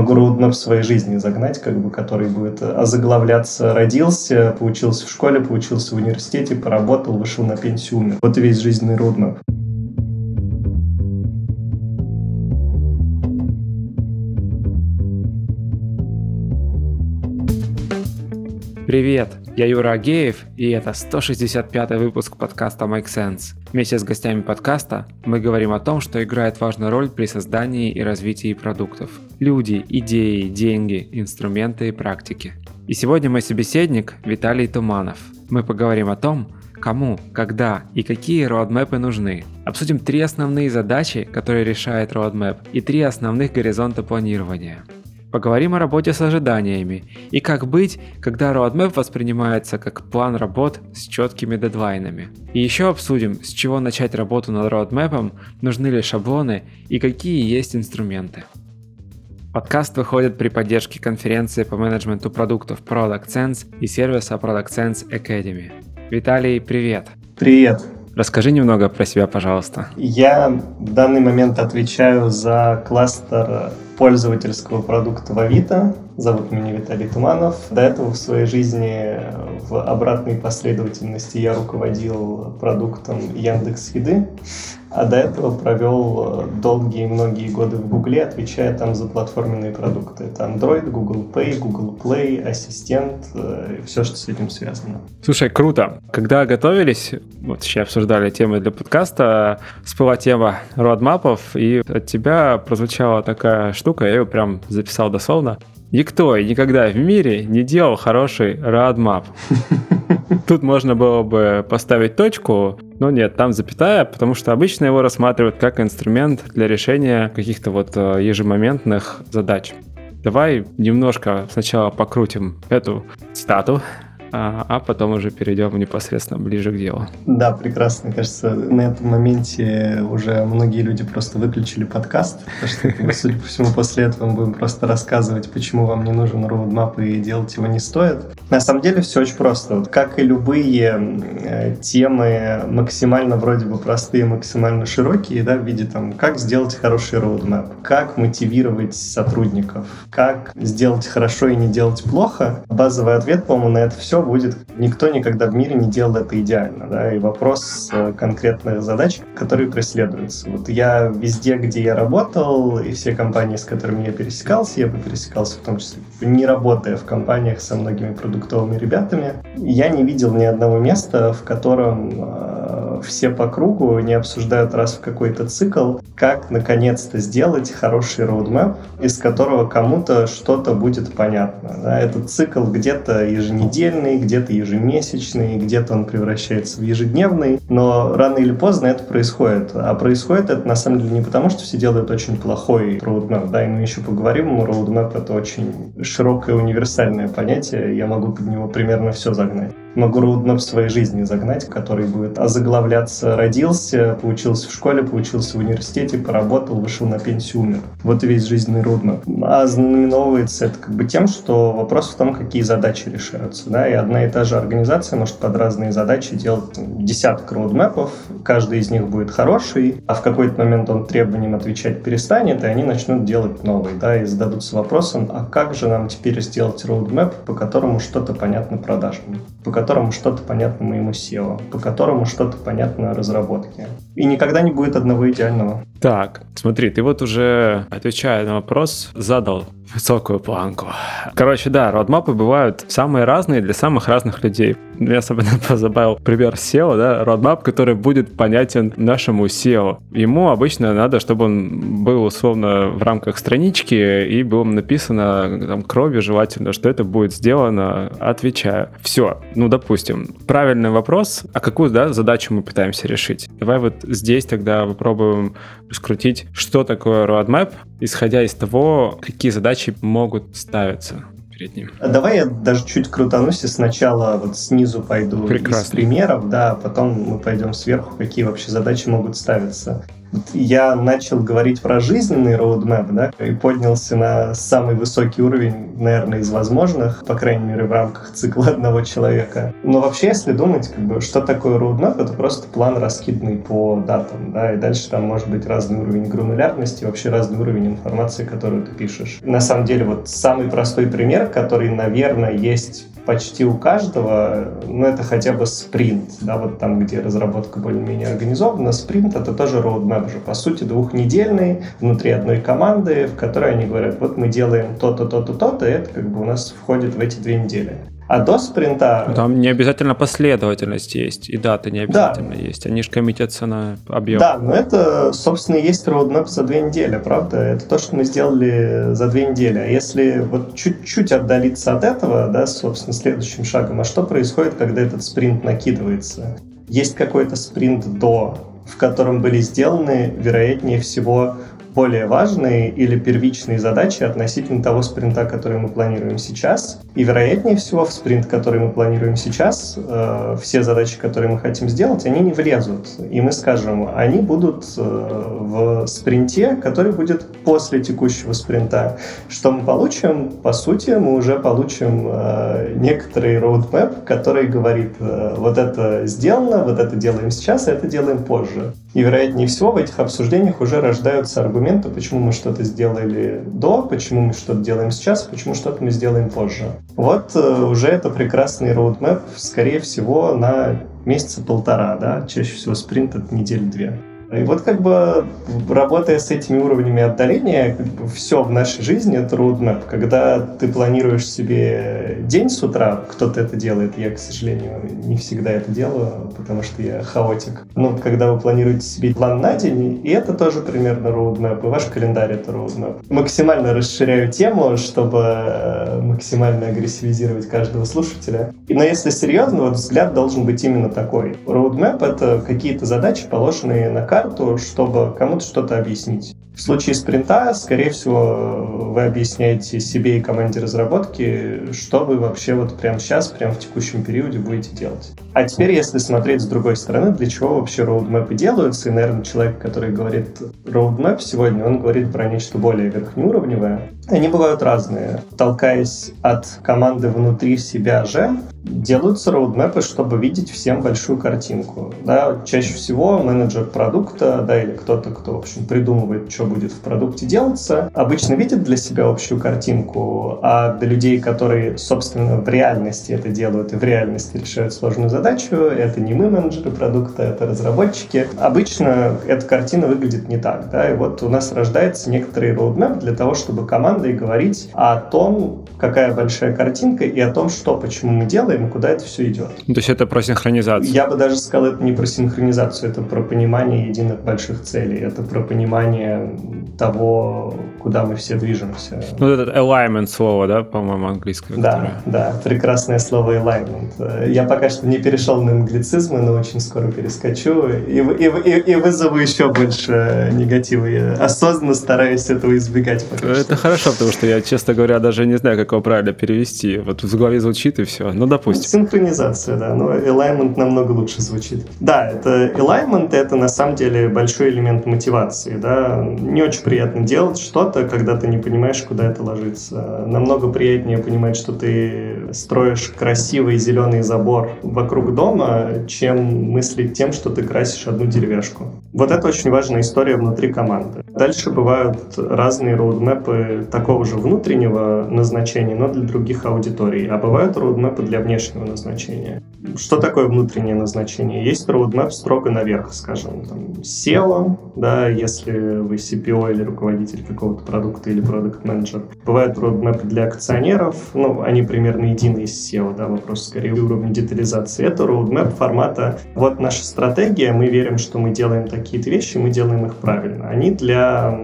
roadmap в своей жизни загнать, как бы, который будет озаглавляться «Родился, поучился в школе, поучился в университете, поработал, вышел на пенсию, умер». Вот и весь жизненный roadmap. Привет, я Юра Агеев, и это 165 выпуск подкаста Make Sense. Вместе с гостями подкаста мы говорим о том, что играет важную роль при создании и развитии продуктов. Люди, идеи, деньги, инструменты и практики. И сегодня мой собеседник Виталий Туманов. Мы поговорим о том, кому, когда и какие роадмэпы нужны. Обсудим три основные задачи, которые решает роадмэп, и три основных горизонта планирования. Поговорим о работе с ожиданиями и как быть, когда roadmap воспринимается как план работ с четкими дедлайнами. И еще обсудим, с чего начать работу над roadmap, нужны ли шаблоны и какие есть инструменты. Подкаст выходит при поддержке конференции по менеджменту продуктов Product Sense и сервиса Product Sense Academy. Виталий, привет! Привет! Расскажи немного про себя, пожалуйста. Я в данный момент отвечаю за кластер пользовательского продукта в Авито. Зовут меня Виталий Туманов. До этого в своей жизни в обратной последовательности я руководил продуктом Яндекс Еды, а до этого провел долгие многие годы в Гугле, отвечая там за платформенные продукты. Это Android, Google Pay, Google Play, Ассистент, э, все, что с этим связано. Слушай, круто. Когда готовились, вот сейчас обсуждали темы для подкаста, всплыла тема родмапов, и от тебя прозвучала такая штука, я ее прям записал дословно. Никто и никогда в мире не делал хороший roadmap. Тут можно было бы поставить точку, но нет, там запятая, потому что обычно его рассматривают как инструмент для решения каких-то вот э, ежемоментных задач. Давай немножко сначала покрутим эту стату, а, потом уже перейдем непосредственно ближе к делу. Да, прекрасно. Кажется, на этом моменте уже многие люди просто выключили подкаст, потому что, судя по всему, после этого мы будем просто рассказывать, почему вам не нужен роудмап и делать его не стоит. На самом деле все очень просто. Как и любые э, темы максимально вроде бы простые, максимально широкие, да, в виде там, как сделать хороший роудмап, как мотивировать сотрудников, как сделать хорошо и не делать плохо. Базовый ответ, по-моему, на это все будет. Никто никогда в мире не делал это идеально, да, и вопрос э, конкретных задач, которые преследуются. Вот я везде, где я работал, и все компании, с которыми я пересекался, я бы пересекался в том числе, не работая в компаниях со многими продуктовыми ребятами, я не видел ни одного места, в котором э, все по кругу не обсуждают раз в какой-то цикл, как наконец-то сделать хороший роудмэп, из которого кому-то что-то будет понятно. Да? Этот цикл где-то еженедельный, где-то ежемесячный, где-то он превращается в ежедневный, но рано или поздно это происходит. А происходит это на самом деле не потому, что все делают очень плохой roadmap, да, и мы еще поговорим, roadmap это очень широкое универсальное понятие, я могу под него примерно все загнать могу roadmap в своей жизни загнать, который будет озаглавляться «Родился, поучился в школе, поучился в университете, поработал, вышел на пенсию, умер». Вот и весь жизненный roadmap. А знаменовывается это как бы тем, что вопрос в том, какие задачи решаются. Да? И одна и та же организация может под разные задачи делать десяток роудмэпов, каждый из них будет хороший, а в какой-то момент он требованиям отвечать перестанет, и они начнут делать новый, да, и зададутся вопросом, а как же нам теперь сделать роудмэп, по которому что-то понятно продажам, по которому что-то понятно моему SEO, по которому что-то понятно разработке. И никогда не будет одного идеального. Так, смотри, ты вот уже, отвечая на вопрос, задал высокую планку. Короче, да, родмапы бывают самые разные для самых разных людей. Я особенно позабавил пример SEO, да, родмап, который будет понятен нашему SEO. Ему обычно надо, чтобы он был условно в рамках странички и было написано там кровью желательно, что это будет сделано, отвечаю. Все, ну допустим. Правильный вопрос, а какую да, задачу мы пытаемся решить? Давай вот здесь тогда попробуем скрутить, что такое roadmap, исходя из того, какие задачи могут ставиться перед ним. А давай я даже чуть крутанусь и сначала вот снизу пойду Прекрасно. из примеров, да, а потом мы пойдем сверху, какие вообще задачи могут ставиться. Я начал говорить про жизненный роудмэп, да, и поднялся на самый высокий уровень, наверное, из возможных, по крайней мере, в рамках цикла одного человека. Но вообще, если думать, как бы, что такое роудмэп, это просто план, раскиданный по датам, да, и дальше там может быть разный уровень гранулярности, вообще разный уровень информации, которую ты пишешь. На самом деле, вот самый простой пример, который, наверное, есть почти у каждого, ну, это хотя бы спринт, да, вот там, где разработка более-менее организована, спринт — это тоже roadmap же, по сути, двухнедельный, внутри одной команды, в которой они говорят, вот мы делаем то-то, то-то, то-то, и это как бы у нас входит в эти две недели. А до спринта... Там не обязательно последовательность есть, и даты не обязательно да. есть. Они же коммитятся на объем. Да, но это, собственно, и есть roadmap за две недели, правда? Это то, что мы сделали за две недели. А если вот чуть-чуть отдалиться от этого, да, собственно, следующим шагом, а что происходит, когда этот спринт накидывается? Есть какой-то спринт до, в котором были сделаны, вероятнее всего, более важные или первичные задачи относительно того спринта, который мы планируем сейчас. И вероятнее всего в спринт, который мы планируем сейчас, э, все задачи, которые мы хотим сделать, они не влезут. И мы скажем, они будут э, в спринте, который будет после текущего спринта. Что мы получим? По сути, мы уже получим э, некоторый roadmap, который говорит, э, вот это сделано, вот это делаем сейчас, а это делаем позже. И вероятнее всего в этих обсуждениях уже рождаются аргументы, почему мы что-то сделали до, почему мы что-то делаем сейчас, почему что-то мы сделаем позже. Вот э, уже это прекрасный роудмэп, скорее всего, на месяца полтора, да, чаще всего спринт от недели две. И вот как бы работая с этими уровнями отдаления, как бы все в нашей жизни roadmap. Когда ты планируешь себе день с утра, кто-то это делает, я, к сожалению, не всегда это делаю, потому что я хаотик. Ну, когда вы планируете себе план на день, и это тоже примерно roadmap, и ваш календарь это roadmap. Максимально расширяю тему, чтобы э, максимально агрессивизировать каждого слушателя. Но если серьезно, вот взгляд должен быть именно такой. Roadmap — это какие-то задачи, положенные на карту, карту, чтобы кому-то что-то объяснить. В случае спринта, скорее всего, вы объясняете себе и команде разработки, что вы вообще вот прямо сейчас, прямо в текущем периоде будете делать. А теперь, если смотреть с другой стороны, для чего вообще роудмэпы делаются, и, наверное, человек, который говорит roadmap сегодня, он говорит про нечто более верхнеуровневое. Они бывают разные. Толкаясь от команды внутри себя же, делаются роудмэпы, чтобы видеть всем большую картинку. Да, чаще всего менеджер продукта, да, или кто-то, кто, в общем, придумывает, что будет в продукте делаться, обычно видит для себя общую картинку, а для людей, которые, собственно, в реальности это делают и в реальности решают сложную задачу, это не мы, менеджеры продукта, это разработчики. Обычно эта картина выглядит не так, да, и вот у нас рождается некоторый роудмэп для того, чтобы командой говорить о том, какая большая картинка и о том, что, почему мы делаем и куда это все идет. То есть это про синхронизацию? Я бы даже сказал, это не про синхронизацию, это про понимание единых больших целей, это про понимание того, куда мы все движемся. Ну, этот alignment слово, да, по-моему, английское? Да, которое... да, прекрасное слово alignment. Я пока что не перешел на англицизмы, но очень скоро перескочу и, и, и, и вызову еще больше негатива. Я осознанно стараюсь этого избегать. Это что. хорошо, потому что я, честно говоря, даже не знаю, как его правильно перевести. Вот в голове звучит и все. Ну, допустим. Синхронизация, да, но alignment намного лучше звучит. Да, это alignment, это на самом деле большой элемент мотивации, да, не очень приятно делать что-то, когда ты не понимаешь, куда это ложится. Намного приятнее понимать, что ты строишь красивый зеленый забор вокруг дома, чем мыслить тем, что ты красишь одну деревяшку. Вот это очень важная история внутри команды. Дальше бывают разные роудмэпы такого же внутреннего назначения, но для других аудиторий. А бывают роудмэпы для внешнего назначения. Что такое внутреннее назначение? Есть роудмэп строго наверх, скажем, там, SEO, да, если вы CPO или руководитель какого-то продукта или продукт-менеджер. Бывают roadmap для акционеров, ну, они примерно едины из SEO, да, вопрос скорее уровня детализации. Это roadmap формата «вот наша стратегия, мы верим, что мы делаем такие-то вещи, мы делаем их правильно». Они для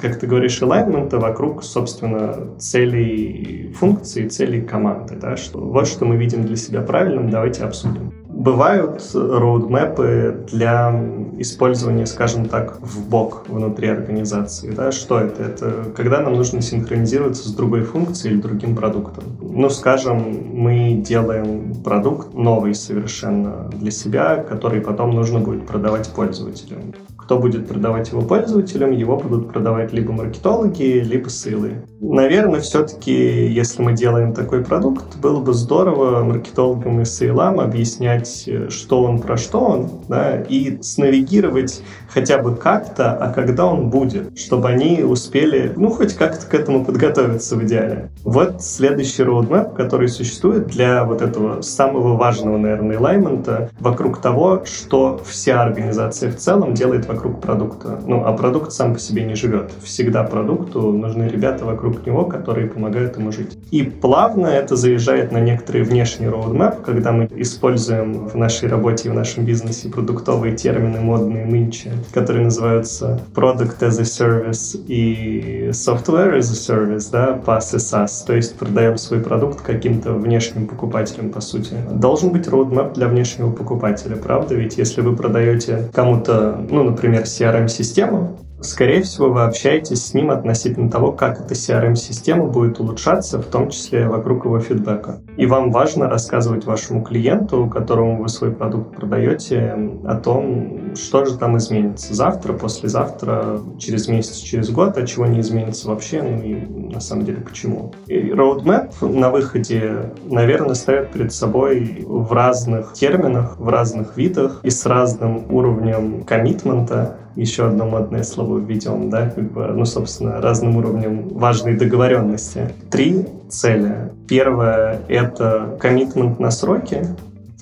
как ты говоришь, алайнмента вокруг, собственно, целей функции, целей команды. Да? Что, вот что мы видим для себя правильным, давайте обсудим. Бывают роудмэпы для использования, скажем так, в бок внутри организации. Да? Что это? Это когда нам нужно синхронизироваться с другой функцией или другим продуктом. Ну, скажем, мы делаем продукт новый совершенно для себя, который потом нужно будет продавать пользователям кто будет продавать его пользователям, его будут продавать либо маркетологи, либо ссылы. Наверное, все-таки, если мы делаем такой продукт, было бы здорово маркетологам и сейлам объяснять, что он про что он, да, и снавигировать хотя бы как-то, а когда он будет, чтобы они успели, ну, хоть как-то к этому подготовиться в идеале. Вот следующий roadmap, который существует для вот этого самого важного, наверное, элаймента вокруг того, что вся организация в целом делает вокруг продукта. Ну, а продукт сам по себе не живет. Всегда продукту нужны ребята вокруг него, которые помогают ему жить. И плавно это заезжает на некоторые внешний roadmap, когда мы используем в нашей работе и в нашем бизнесе продуктовые термины модные нынче, которые называются Product as a Service и Software as a Service, да, PaaS и SaaS, то есть продаем свой продукт каким-то внешним покупателям, по сути. Должен быть roadmap для внешнего покупателя, правда? Ведь если вы продаете кому-то, ну, например, CRM-систему, Скорее всего, вы общаетесь с ним относительно того, как эта CRM-система будет улучшаться, в том числе вокруг его фидбэка. И вам важно рассказывать вашему клиенту, которому вы свой продукт продаете, о том, что же там изменится завтра, послезавтра, через месяц, через год, а чего не изменится вообще, ну и на самом деле почему. И roadmap на выходе, наверное, ставит перед собой в разных терминах, в разных видах и с разным уровнем коммитмента еще одно модное слово введем, да, как бы, ну, собственно, разным уровнем важной договоренности. Три цели. Первое — это коммитмент на сроки,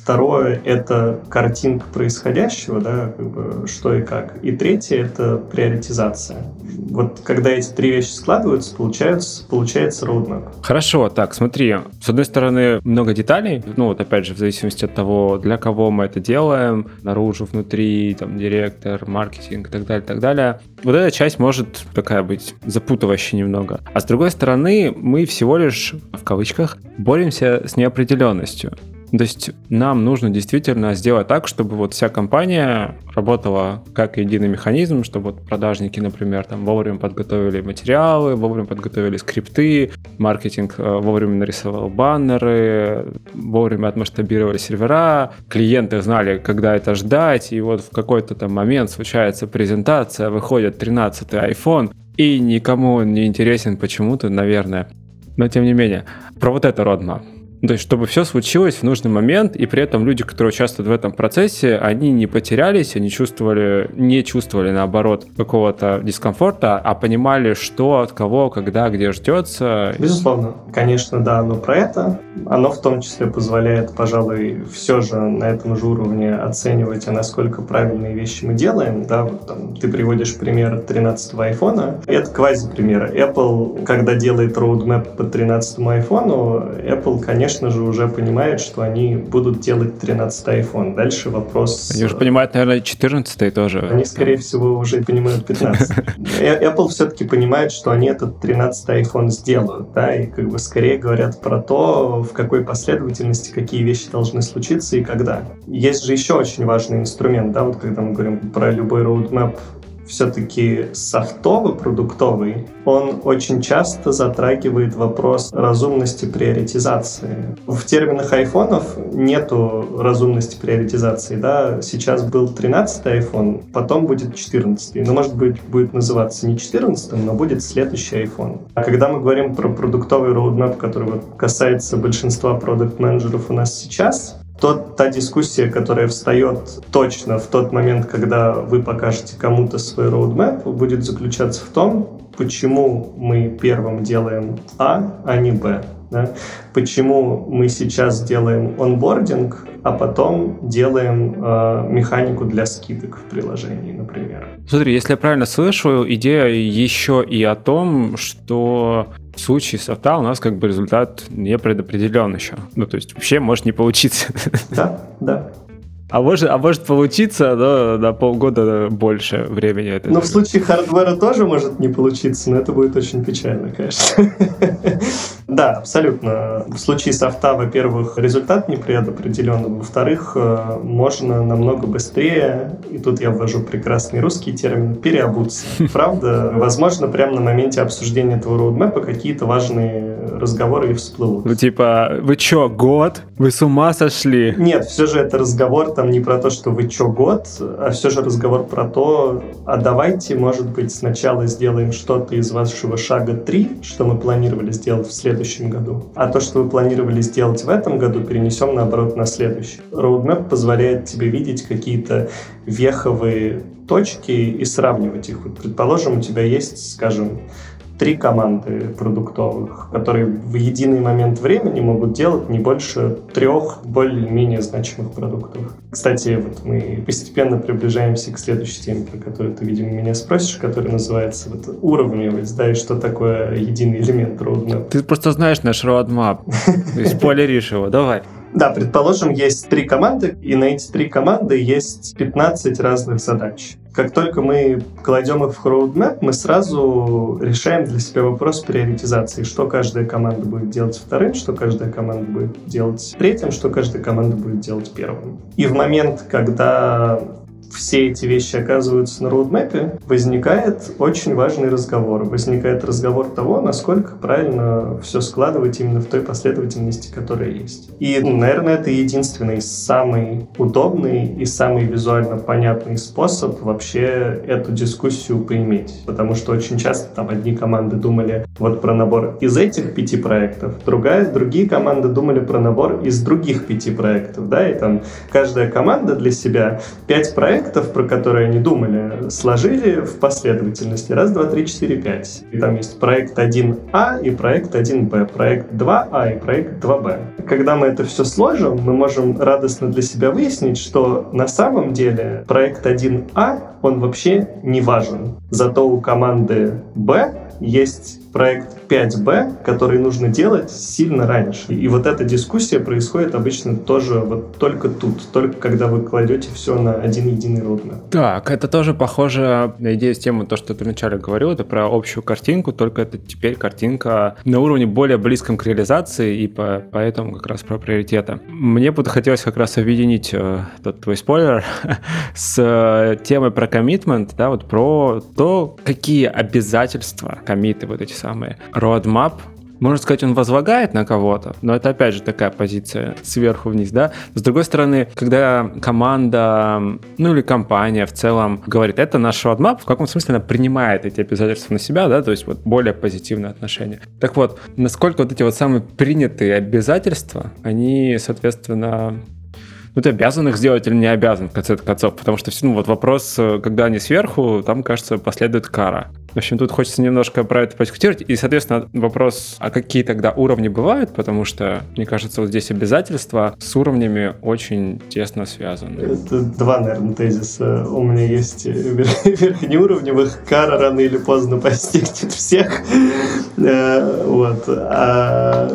Второе — это картинка происходящего, да, как бы что и как. И третье — это приоритизация. Вот когда эти три вещи складываются, получается, получается roadmap. Хорошо, так, смотри, с одной стороны, много деталей, ну вот опять же, в зависимости от того, для кого мы это делаем, наружу, внутри, там, директор, маркетинг и так далее, так далее. Вот эта часть может такая быть запутывающая немного. А с другой стороны, мы всего лишь, в кавычках, боремся с неопределенностью. То есть нам нужно действительно сделать так, чтобы вот вся компания работала как единый механизм, чтобы вот продажники, например, там вовремя подготовили материалы, вовремя подготовили скрипты, маркетинг э, вовремя нарисовал баннеры, вовремя отмасштабировали сервера, клиенты знали, когда это ждать, и вот в какой-то там момент случается презентация, выходит 13-й iPhone, и никому он не интересен почему-то, наверное. Но тем не менее, про вот это родма. То есть, чтобы все случилось в нужный момент, и при этом люди, которые участвуют в этом процессе, они не потерялись, они чувствовали, не чувствовали, наоборот, какого-то дискомфорта, а понимали, что от кого, когда, где ждется. Безусловно, конечно, да, но про это оно в том числе позволяет, пожалуй, все же на этом же уровне оценивать, а насколько правильные вещи мы делаем. Да, вот там, ты приводишь пример 13-го айфона. Это квази-пример. Apple, когда делает roadmap по 13-му айфону, Apple, конечно, конечно же, уже понимают, что они будут делать 13 iPhone. Дальше вопрос... Они уже понимают, наверное, 14 тоже. Они, скорее всего, уже понимают 15. Apple все-таки понимает, что они этот 13 iPhone сделают, да, и как бы скорее говорят про то, в какой последовательности какие вещи должны случиться и когда. Есть же еще очень важный инструмент, да, вот когда мы говорим про любой roadmap все-таки софтовый, продуктовый, он очень часто затрагивает вопрос разумности приоритизации. В терминах айфонов нету разумности приоритизации. Да? Сейчас был 13 iPhone, потом будет 14. Но, может быть, будет называться не 14, но будет следующий iPhone. А когда мы говорим про продуктовый роудмап, который вот касается большинства продукт-менеджеров у нас сейчас, тот, та дискуссия, которая встает точно в тот момент, когда вы покажете кому-то свой роудмэп, будет заключаться в том, почему мы первым делаем А, а не Б. Да? Почему мы сейчас делаем онбординг, а потом делаем э, механику для скидок в приложении, например. Смотри, если я правильно слышу, идея еще и о том, что в случае софта у нас как бы результат не предопределен еще. Ну, то есть вообще может не получиться. Да, да. А может, а может получиться да, на полгода больше времени. Это ну, в случае хардвера тоже может не получиться, но это будет очень печально, конечно. Да, абсолютно. В случае софта, во-первых, результат не предопределен, во-вторых, э, можно намного быстрее, и тут я ввожу прекрасный русский термин, переобуться. Правда, возможно, прямо на моменте обсуждения этого роудмэпа какие-то важные разговоры и всплывут. Ну, типа, вы чё, год? Вы с ума сошли? Нет, все же это разговор там не про то, что вы чё, год, а все же разговор про то, а давайте, может быть, сначала сделаем что-то из вашего шага 3, что мы планировали сделать в следующем году, а то, что вы планировали сделать в этом году, перенесем, наоборот, на следующий. Roadmap позволяет тебе видеть какие-то веховые точки и сравнивать их. Вот, предположим, у тебя есть, скажем, три команды продуктовых, которые в единый момент времени могут делать не больше трех более-менее значимых продуктов. Кстати, вот мы постепенно приближаемся к следующей теме, про которую ты, видимо, меня спросишь, которая называется вот уровневость, да, и что такое единый элемент roadmap. Ты просто знаешь наш roadmap, спойлеришь его, давай. Да, предположим, есть три команды, и на эти три команды есть 15 разных задач. Как только мы кладем их в roadmap, мы сразу решаем для себя вопрос приоритизации, что каждая команда будет делать вторым, что каждая команда будет делать третьим, что каждая команда будет делать первым. И в момент, когда все эти вещи оказываются на роудмэпе, возникает очень важный разговор. Возникает разговор того, насколько правильно все складывать именно в той последовательности, которая есть. И, наверное, это единственный самый удобный и самый визуально понятный способ вообще эту дискуссию поиметь. Потому что очень часто там одни команды думали вот про набор из этих пяти проектов, другая, другие команды думали про набор из других пяти проектов, да, и там каждая команда для себя пять проектов проектов, про которые они думали, сложили в последовательности. Раз, два, три, четыре, пять. И там есть проект 1А и проект 1Б, проект 2А и проект 2Б. Когда мы это все сложим, мы можем радостно для себя выяснить, что на самом деле проект 1А, он вообще не важен. Зато у команды Б есть проект 5B, который нужно делать сильно раньше. И вот эта дискуссия происходит обычно тоже вот только тут, только когда вы кладете все на один единый roadmap. Так, это тоже похоже на идею с тем, то, что ты вначале говорил, это про общую картинку, только это теперь картинка на уровне более близком к реализации, и по, поэтому как раз про приоритеты. Мне бы хотелось как раз объединить э, тот твой спойлер с э, темой про коммитмент, да, вот про то, какие обязательства комиты вот эти самые roadmap, можно сказать, он возлагает на кого-то, но это опять же такая позиция сверху вниз, да. С другой стороны, когда команда, ну или компания в целом говорит, это наш roadmap, в каком смысле она принимает эти обязательства на себя, да, то есть вот более позитивное отношение. Так вот, насколько вот эти вот самые принятые обязательства, они, соответственно, ну, ты обязан их сделать или не обязан, в конце концов, потому что ну, вот вопрос, э, когда они сверху, там, кажется, последует кара. В общем, тут хочется немножко про это подискутировать. И, соответственно, вопрос, а какие тогда уровни бывают? Потому что, мне кажется, вот здесь обязательства с уровнями очень тесно связаны. Это два, наверное, тезиса. У меня есть верхнеуровневых, кара рано или поздно постигнет всех. Э, вот. А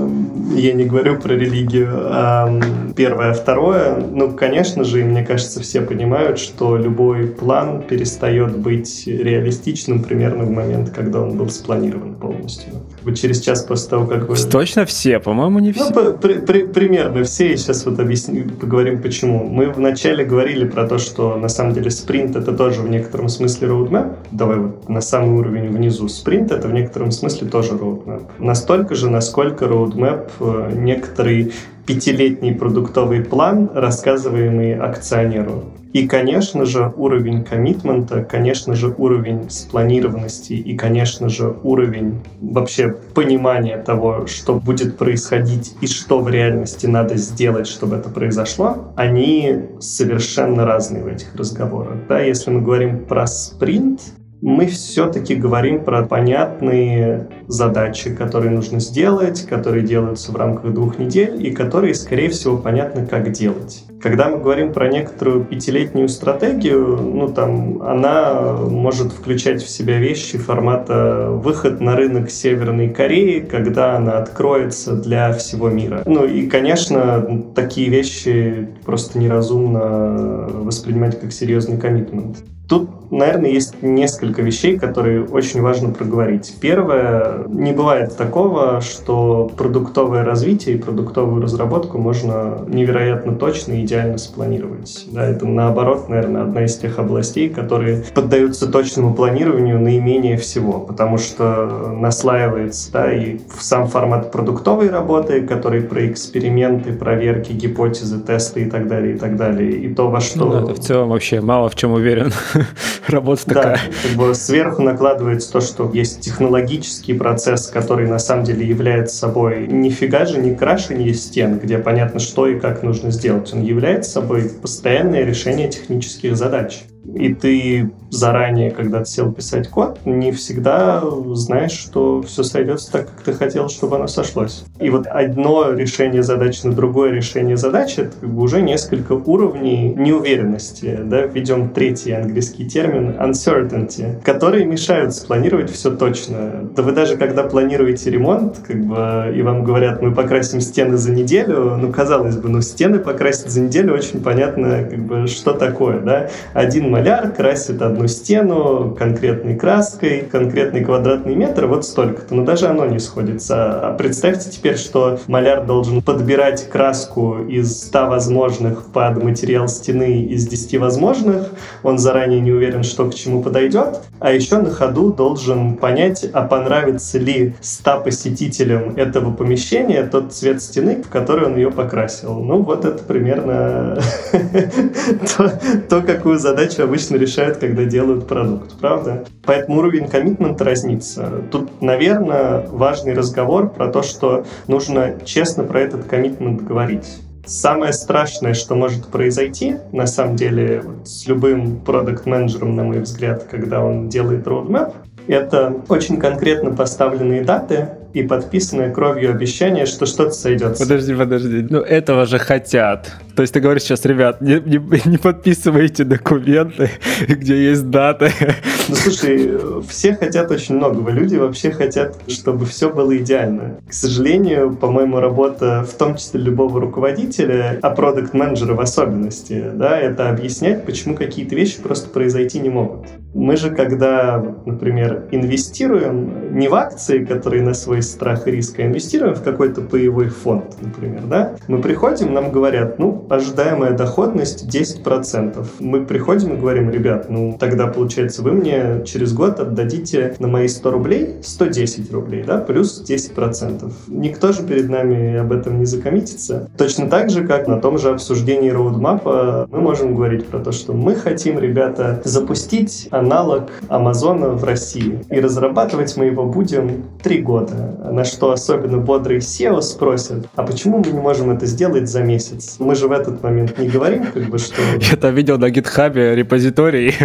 я не говорю про религию. А первое. Второе, ну, конечно же, мне кажется, все понимают, что любой план перестает быть реалистичным примерно в момент, когда он был спланирован полностью. Вот через час после того, как вы... Точно все? По-моему, не все. Ну, при, при, примерно все. И сейчас вот объясню, поговорим почему. Мы вначале говорили про то, что на самом деле спринт это тоже в некотором смысле roadmap. Давай вот на самый уровень внизу. Спринт это в некотором смысле тоже roadmap. Настолько же, насколько roadmap э, некоторый пятилетний продуктовый план, рассказываемый акционеру. И, конечно же, уровень коммитмента, конечно же, уровень спланированности и, конечно же, уровень вообще понимания того, что будет происходить и что в реальности надо сделать, чтобы это произошло, они совершенно разные в этих разговорах. Да, если мы говорим про спринт, мы все-таки говорим про понятные задачи, которые нужно сделать, которые делаются в рамках двух недель и которые, скорее всего, понятно, как делать. Когда мы говорим про некоторую пятилетнюю стратегию, ну там она может включать в себя вещи формата выход на рынок Северной Кореи, когда она откроется для всего мира. Ну и, конечно, такие вещи просто неразумно воспринимать как серьезный коммитмент. Тут, наверное, есть несколько вещей, которые очень важно проговорить. Первое, не бывает такого, что продуктовое развитие и продуктовую разработку можно невероятно точно и идеально спланировать. Да, это наоборот, наверное, одна из тех областей, которые поддаются точному планированию наименее всего, потому что наслаивается да, и сам формат продуктовой работы, который про эксперименты, проверки, гипотезы, тесты и так далее, и так далее, и то, во что... Ну, это в целом вообще мало в чем уверен. Работа такая. Да, как бы сверху накладывается то, что есть технологический процесс, который на самом деле является собой нифига же не крашение стен, где понятно, что и как нужно сделать. Он является собой постоянное решение технических задач и ты заранее, когда ты сел писать код, не всегда знаешь, что все сойдется так, как ты хотел, чтобы оно сошлось. И вот одно решение задачи на другое решение задачи — это как бы уже несколько уровней неуверенности. Да? Введем третий английский термин uncertainty, которые мешают спланировать все точно. Да вы даже когда планируете ремонт, как бы, и вам говорят, мы покрасим стены за неделю, ну, казалось бы, ну, стены покрасить за неделю очень понятно, как бы, что такое, да? Один маляр красит одну стену конкретной краской, конкретный квадратный метр, вот столько-то. Но даже оно не сходится. А представьте теперь, что маляр должен подбирать краску из 100 возможных под материал стены из 10 возможных. Он заранее не уверен, что к чему подойдет. А еще на ходу должен понять, а понравится ли 100 посетителям этого помещения тот цвет стены, в который он ее покрасил. Ну, вот это примерно то, какую задачу обычно решают, когда делают продукт, правда? Поэтому уровень коммитмента разнится. Тут, наверное, важный разговор про то, что нужно честно про этот коммитмент говорить. Самое страшное, что может произойти, на самом деле, вот с любым продукт-менеджером, на мой взгляд, когда он делает roadmap, это очень конкретно поставленные даты, и подписанное кровью обещание, что что-то сойдет. Подожди, подожди. Ну, этого же хотят. То есть ты говоришь сейчас, ребят, не, не, не подписывайте документы, где есть даты. Ну, слушай, все хотят очень многого. Люди вообще хотят, чтобы все было идеально. К сожалению, по-моему, работа, в том числе любого руководителя, а продукт-менеджера в особенности, да, это объяснять, почему какие-то вещи просто произойти не могут. Мы же, когда, например, инвестируем не в акции, которые на свой страх и риск, а инвестируем в какой-то паевой фонд, например, да, мы приходим, нам говорят, ну, ожидаемая доходность 10%. Мы приходим и говорим, ребят, ну, тогда, получается, вы мне через год отдадите на мои 100 рублей 110 рублей, да, плюс 10%. Никто же перед нами об этом не закоммитится. Точно так же, как на том же обсуждении роудмапа мы можем говорить про то, что мы хотим, ребята, запустить аналог Амазона в России. И разрабатывать мы его будем три года на что особенно бодрый SEO спросят, а почему мы не можем это сделать за месяц? Мы же в этот момент не говорим, как бы, что... Я там видел на гитхабе репозиторий.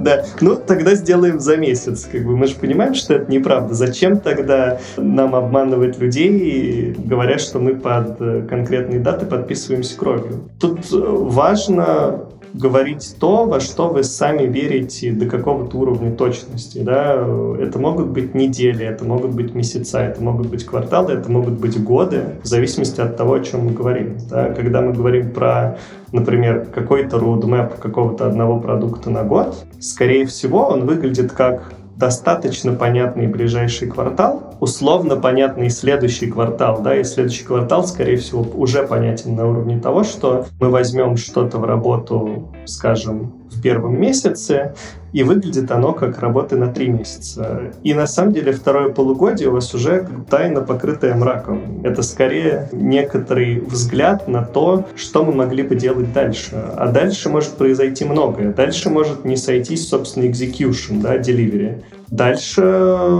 Да, ну тогда сделаем за месяц. Как бы мы же понимаем, что это неправда. Зачем тогда нам обманывать людей, говоря, что мы под конкретные даты подписываемся кровью? Тут важно говорить то, во что вы сами верите до какого-то уровня точности. Да? Это могут быть недели, это могут быть месяца, это могут быть кварталы, это могут быть годы, в зависимости от того, о чем мы говорим. Да? Когда мы говорим про, например, какой-то roadmap какого-то одного продукта на год, скорее всего, он выглядит как достаточно понятный ближайший квартал, условно понятный следующий квартал, да, и следующий квартал, скорее всего, уже понятен на уровне того, что мы возьмем что-то в работу, скажем, в первом месяце, и выглядит оно как работы на три месяца. И на самом деле второе полугодие у вас уже тайно покрытое мраком. Это скорее некоторый взгляд на то, что мы могли бы делать дальше. А дальше может произойти многое. Дальше может не сойтись, собственно, execution, да, delivery. Дальше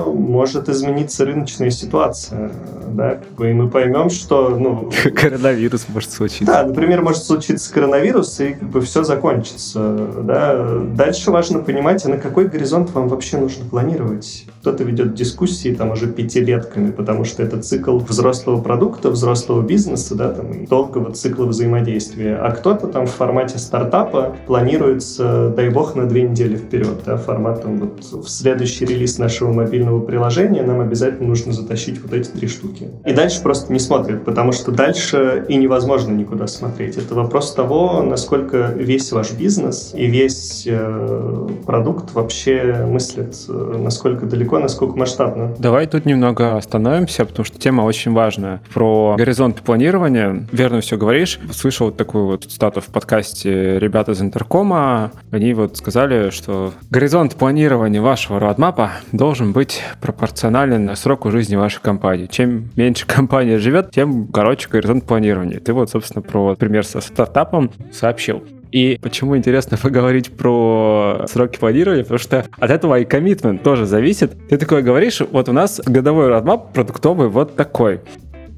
может измениться рыночная ситуация, да, и мы поймем, что, ну... Коронавирус может случиться. Да, например, может случиться коронавирус, и как бы все закончится, да. Дальше важно понимать, а на какой горизонт вам вообще нужно планировать. Кто-то ведет дискуссии там уже пятилетками, потому что это цикл взрослого продукта, взрослого бизнеса, да, там, и долгого цикла взаимодействия. А кто-то там в формате стартапа планируется, дай бог, на две недели вперед, да, формат там вот в следующий релиз нашего мобильного приложения нам обязательно нужно затащить вот эти три штуки. И дальше просто не смотрят, потому что дальше и невозможно никуда смотреть. Это вопрос того, насколько весь ваш бизнес и весь э, продукт вообще мыслит, э, насколько далеко, насколько масштабно. Давай тут немного остановимся, потому что тема очень важная. Про горизонт планирования. Верно все говоришь. Слышал вот такую вот стату в подкасте ребята из Интеркома. Они вот сказали, что горизонт планирования вашего родмапа должен быть пропорционален сроку жизни вашей компании. Чем меньше компания живет, тем короче горизонт планирования. Ты вот, собственно, про пример со стартапом сообщил. И почему интересно поговорить про сроки планирования? Потому что от этого и коммитмент тоже зависит. Ты такое говоришь, вот у нас годовой родмап продуктовый вот такой.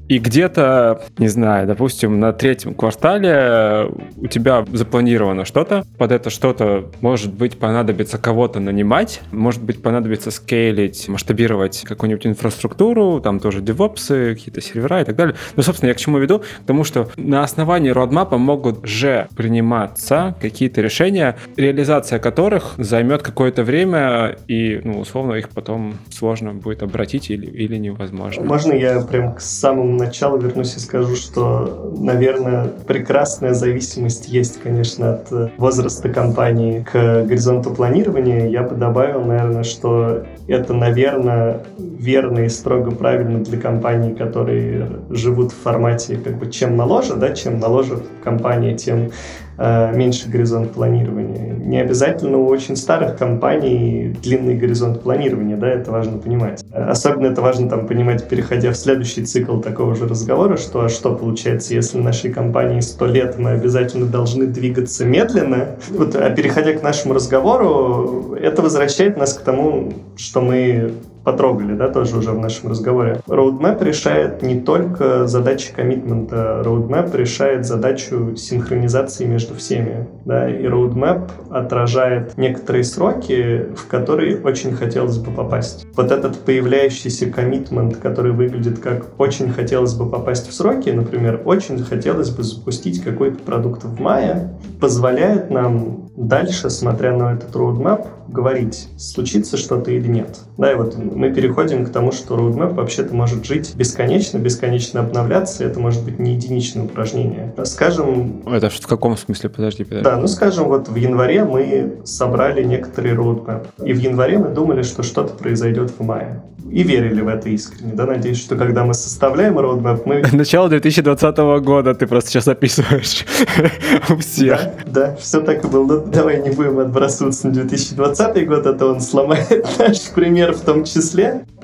И где-то, не знаю, допустим, на третьем квартале у тебя запланировано что-то, под это что-то, может быть, понадобится кого-то нанимать, может быть, понадобится скейлить, масштабировать какую-нибудь инфраструктуру, там тоже девопсы, какие-то сервера и так далее. Ну, собственно, я к чему веду? К тому, что на основании родмапа могут же приниматься какие-то решения, реализация которых займет какое-то время, и, ну, условно, их потом сложно будет обратить или, или невозможно. Можно я прям к самому начала вернусь и скажу, что, наверное, прекрасная зависимость есть, конечно, от возраста компании к горизонту планирования. Я бы добавил, наверное, что это, наверное, верно и строго правильно для компаний, которые живут в формате как бы чем моложе, да, чем моложе компания, тем Э, меньше горизонт планирования. Не обязательно у очень старых компаний длинный горизонт планирования, да, это важно понимать. Особенно это важно там понимать, переходя в следующий цикл такого же разговора, что а что получается, если нашей компании 100 лет, мы обязательно должны двигаться медленно. Вот, а переходя к нашему разговору, это возвращает нас к тому, что мы потрогали, да, тоже уже в нашем разговоре. Roadmap решает не только задачи коммитмента, Roadmap решает задачу синхронизации между всеми, да, и Roadmap отражает некоторые сроки, в которые очень хотелось бы попасть. Вот этот появляющийся коммитмент, который выглядит как очень хотелось бы попасть в сроки, например, очень хотелось бы запустить какой-то продукт в мае, позволяет нам дальше, смотря на этот roadmap, говорить, случится что-то или нет. Да, и вот мы переходим к тому, что roadmap вообще-то может жить бесконечно, бесконечно обновляться, это может быть не единичное упражнение. Скажем... Это в каком смысле? Подожди, подожди. Да, ну скажем, вот в январе мы собрали некоторый roadmap, и в январе мы думали, что что-то произойдет в мае. И верили в это искренне, да, надеюсь, что когда мы составляем roadmap, мы... Начало 2020 года ты просто сейчас описываешь у всех. Да, да, все так и было. Ну, давай не будем отбрасываться на 2020 год, а то он сломает наш пример в том числе.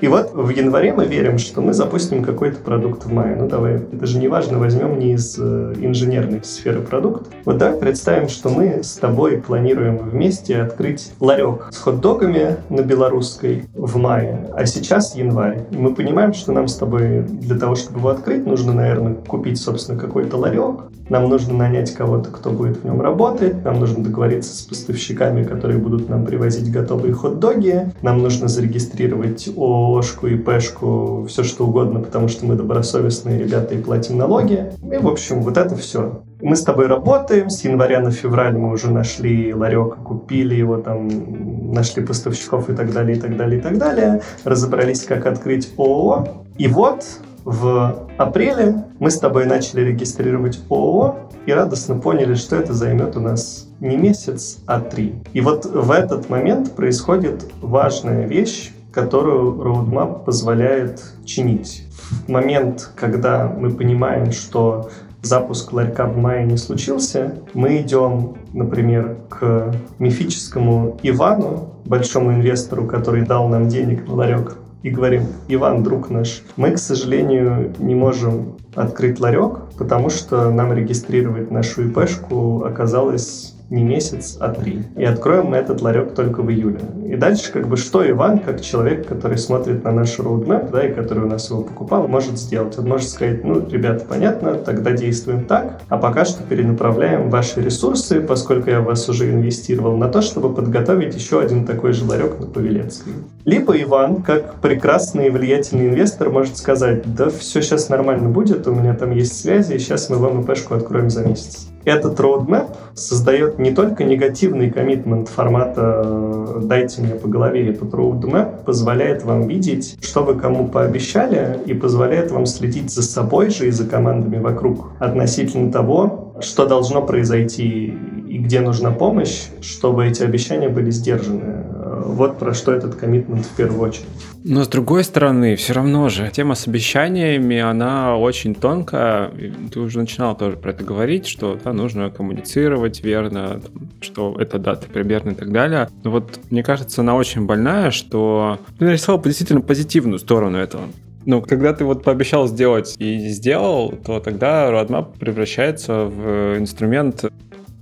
И вот в январе мы верим, что мы запустим какой-то продукт в мае. Ну давай, это же не важно, возьмем не из э, инженерной сферы продукт. Вот давай представим, что мы с тобой планируем вместе открыть ларек с хот-догами на белорусской в мае, а сейчас январь. И мы понимаем, что нам с тобой для того, чтобы его открыть, нужно, наверное, купить, собственно, какой-то ларек. Нам нужно нанять кого-то, кто будет в нем работать. Нам нужно договориться с поставщиками, которые будут нам привозить готовые хот-доги. Нам нужно зарегистрировать ООшку, ИПшку, все что угодно, потому что мы добросовестные ребята и платим налоги. И, в общем, вот это все. Мы с тобой работаем, с января на февраль мы уже нашли ларек, купили его, там, нашли поставщиков и так далее, и так далее, и так далее. Разобрались, как открыть ООО. И вот в апреле мы с тобой начали регистрировать ООО и радостно поняли, что это займет у нас не месяц, а три. И вот в этот момент происходит важная вещь, которую Roadmap позволяет чинить. В момент, когда мы понимаем, что запуск ларька в мае не случился, мы идем, например, к мифическому Ивану, большому инвестору, который дал нам денег на ларек, и говорим, Иван, друг наш, мы, к сожалению, не можем открыть ларек, потому что нам регистрировать нашу ИПшку оказалось не месяц, а три. И откроем мы этот ларек только в июле. И дальше как бы что Иван, как человек, который смотрит на наш roadmap, да, и который у нас его покупал, может сделать? Он может сказать, ну, ребята, понятно, тогда действуем так, а пока что перенаправляем ваши ресурсы, поскольку я вас уже инвестировал, на то, чтобы подготовить еще один такой же ларек на Павелецкой. Либо Иван, как прекрасный и влиятельный инвестор, может сказать, да все сейчас нормально будет, у меня там есть связи, и сейчас мы вам ИПшку откроем за месяц. Этот roadmap создает не только негативный коммитмент формата «дайте мне по голове». Этот roadmap позволяет вам видеть, что вы кому пообещали, и позволяет вам следить за собой же и за командами вокруг относительно того, что должно произойти и где нужна помощь, чтобы эти обещания были сдержаны. Вот про что этот коммитмент в первую очередь. Но с другой стороны, все равно же тема с обещаниями, она очень тонкая. Ты уже начинал тоже про это говорить, что да, нужно коммуницировать верно, что это дата примерно и так далее. Но вот мне кажется, она очень больная, что ты нарисовал действительно позитивную сторону этого. Ну, когда ты вот пообещал сделать и сделал, то тогда roadmap превращается в инструмент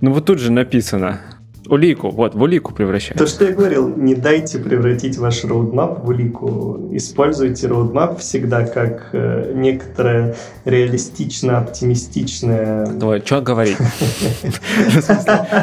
ну вот тут же написано. Улику, вот, в улику превращается. То, что я говорил, не дайте превратить ваш роудмап в улику. Используйте роудмап всегда как э, некоторое реалистично-оптимистичное... Давай, что говорить?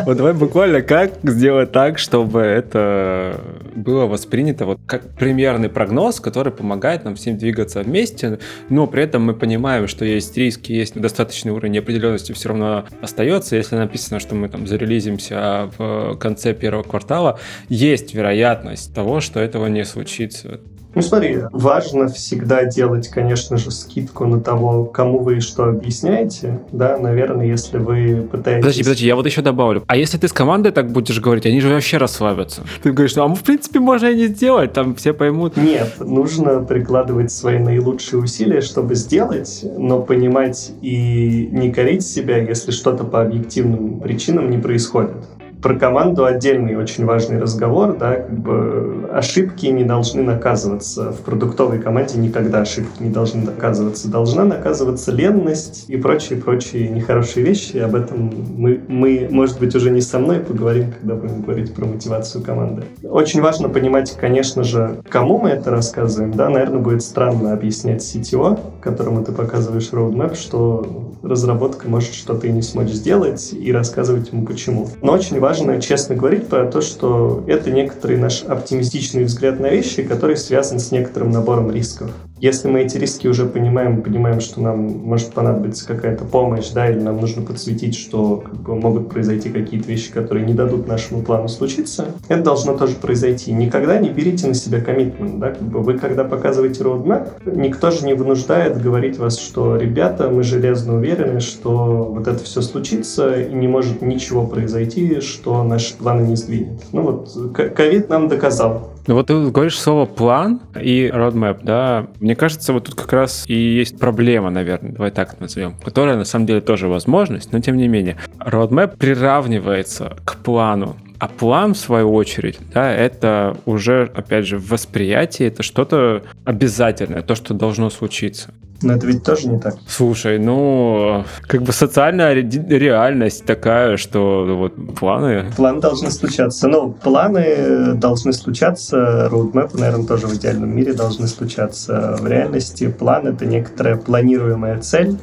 Вот давай буквально как сделать так, чтобы это было воспринято вот как примерный прогноз, который помогает нам всем двигаться вместе, но при этом мы понимаем, что есть риски, есть достаточный уровень неопределенности все равно остается. Если написано, что мы там зарелизимся в конце первого квартала, есть вероятность того, что этого не случится. Ну смотри, важно всегда делать, конечно же, скидку на того, кому вы что объясняете. Да, наверное, если вы пытаетесь... Подожди, подожди, я вот еще добавлю. А если ты с командой так будешь говорить, они же вообще расслабятся. Ты говоришь, ну, а в принципе можно и не сделать, там все поймут. Нет, нужно прикладывать свои наилучшие усилия, чтобы сделать, но понимать и не корить себя, если что-то по объективным причинам не происходит про команду отдельный очень важный разговор, да, как бы ошибки не должны наказываться. В продуктовой команде никогда ошибки не должны наказываться. Должна наказываться ленность и прочие-прочие нехорошие вещи. Об этом мы, мы, может быть, уже не со мной поговорим, когда будем говорить про мотивацию команды. Очень важно понимать, конечно же, кому мы это рассказываем. Да, наверное, будет странно объяснять CTO, которому ты показываешь roadmap, что разработка может что-то и не смочь сделать, и рассказывать ему почему. Но очень важно честно говорить про то, что это некоторый наш оптимистичный взгляд на вещи, который связан с некоторым набором рисков. Если мы эти риски уже понимаем, понимаем, что нам может понадобиться какая-то помощь, да, или нам нужно подсветить, что как бы, могут произойти какие-то вещи, которые не дадут нашему плану случиться, это должно тоже произойти. Никогда не берите на себя коммитмент, да, как бы вы когда показываете roadmap, никто же не вынуждает говорить вас, что ребята, мы железно уверены, что вот это все случится и не может ничего произойти, что наши планы не сдвинет. Ну вот, ковид нам доказал, ну вот ты говоришь слово план и roadmap, да. Мне кажется, вот тут как раз и есть проблема, наверное, давай так назовем, которая на самом деле тоже возможность, но тем не менее. Roadmap приравнивается к плану. А план, в свою очередь, да, это уже, опять же, в восприятии, это что-то обязательное, то, что должно случиться. Но это ведь тоже не так. Слушай, ну, как бы социальная реальность такая, что вот планы... Планы должны случаться. Ну, планы должны случаться, роудмэпы, наверное, тоже в идеальном мире должны случаться. В реальности план — это некоторая планируемая цель,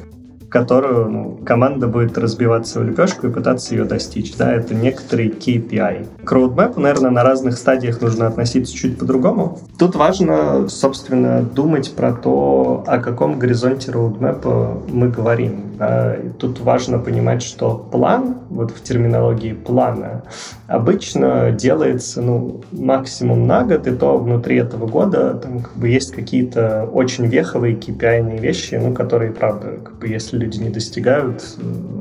которую ну, команда будет разбиваться в лепешку и пытаться ее достичь. Да, это некоторый KPI. К roadmap, наверное, на разных стадиях нужно относиться чуть по-другому. Тут важно, собственно, думать про то, о каком горизонте roadmap мы говорим. И тут важно понимать, что план, вот в терминологии плана, обычно делается ну, максимум на год, и то внутри этого года там как бы есть какие-то очень веховые KPI вещи, ну, которые, правда, как бы если люди не достигают,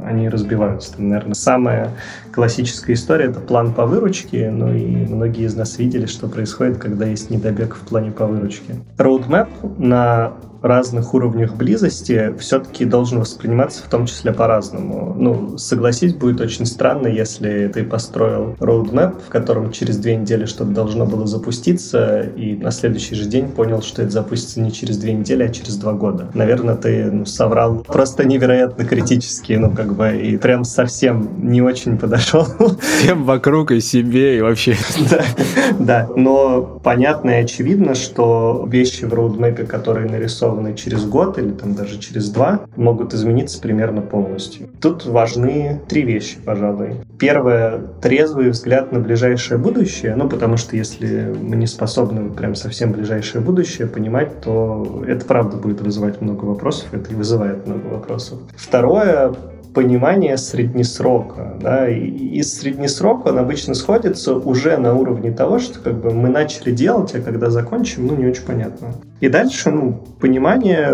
они разбиваются. Там, наверное, самая классическая история — это план по выручке, ну и многие из нас видели, что происходит, когда есть недобег в плане по выручке. Roadmap на разных уровнях близости все-таки должен восприниматься в том числе по-разному. Ну, согласись, будет очень странно, если ты построил roadmap, в котором через две недели что-то должно было запуститься, и на следующий же день понял, что это запустится не через две недели, а через два года. Наверное, ты ну, соврал просто невероятно критически, ну, как бы, и прям совсем не очень подошел. Всем вокруг и себе, и вообще. Да, да. но понятно и очевидно, что вещи в роудмэпе, которые нарисованы через год или там даже через два, могут измениться примерно полностью. Тут важны три вещи, пожалуй. Первое — трезвый взгляд на ближайшее будущее, ну, потому что если мы не способны прям совсем ближайшее будущее понимать, то это правда будет вызывать много вопросов, это и вызывает много вопросов. Второе понимание среднесрока. Да, и из среднесрока он обычно сходится уже на уровне того, что как бы мы начали делать, а когда закончим, ну, не очень понятно. И дальше, ну, понимание,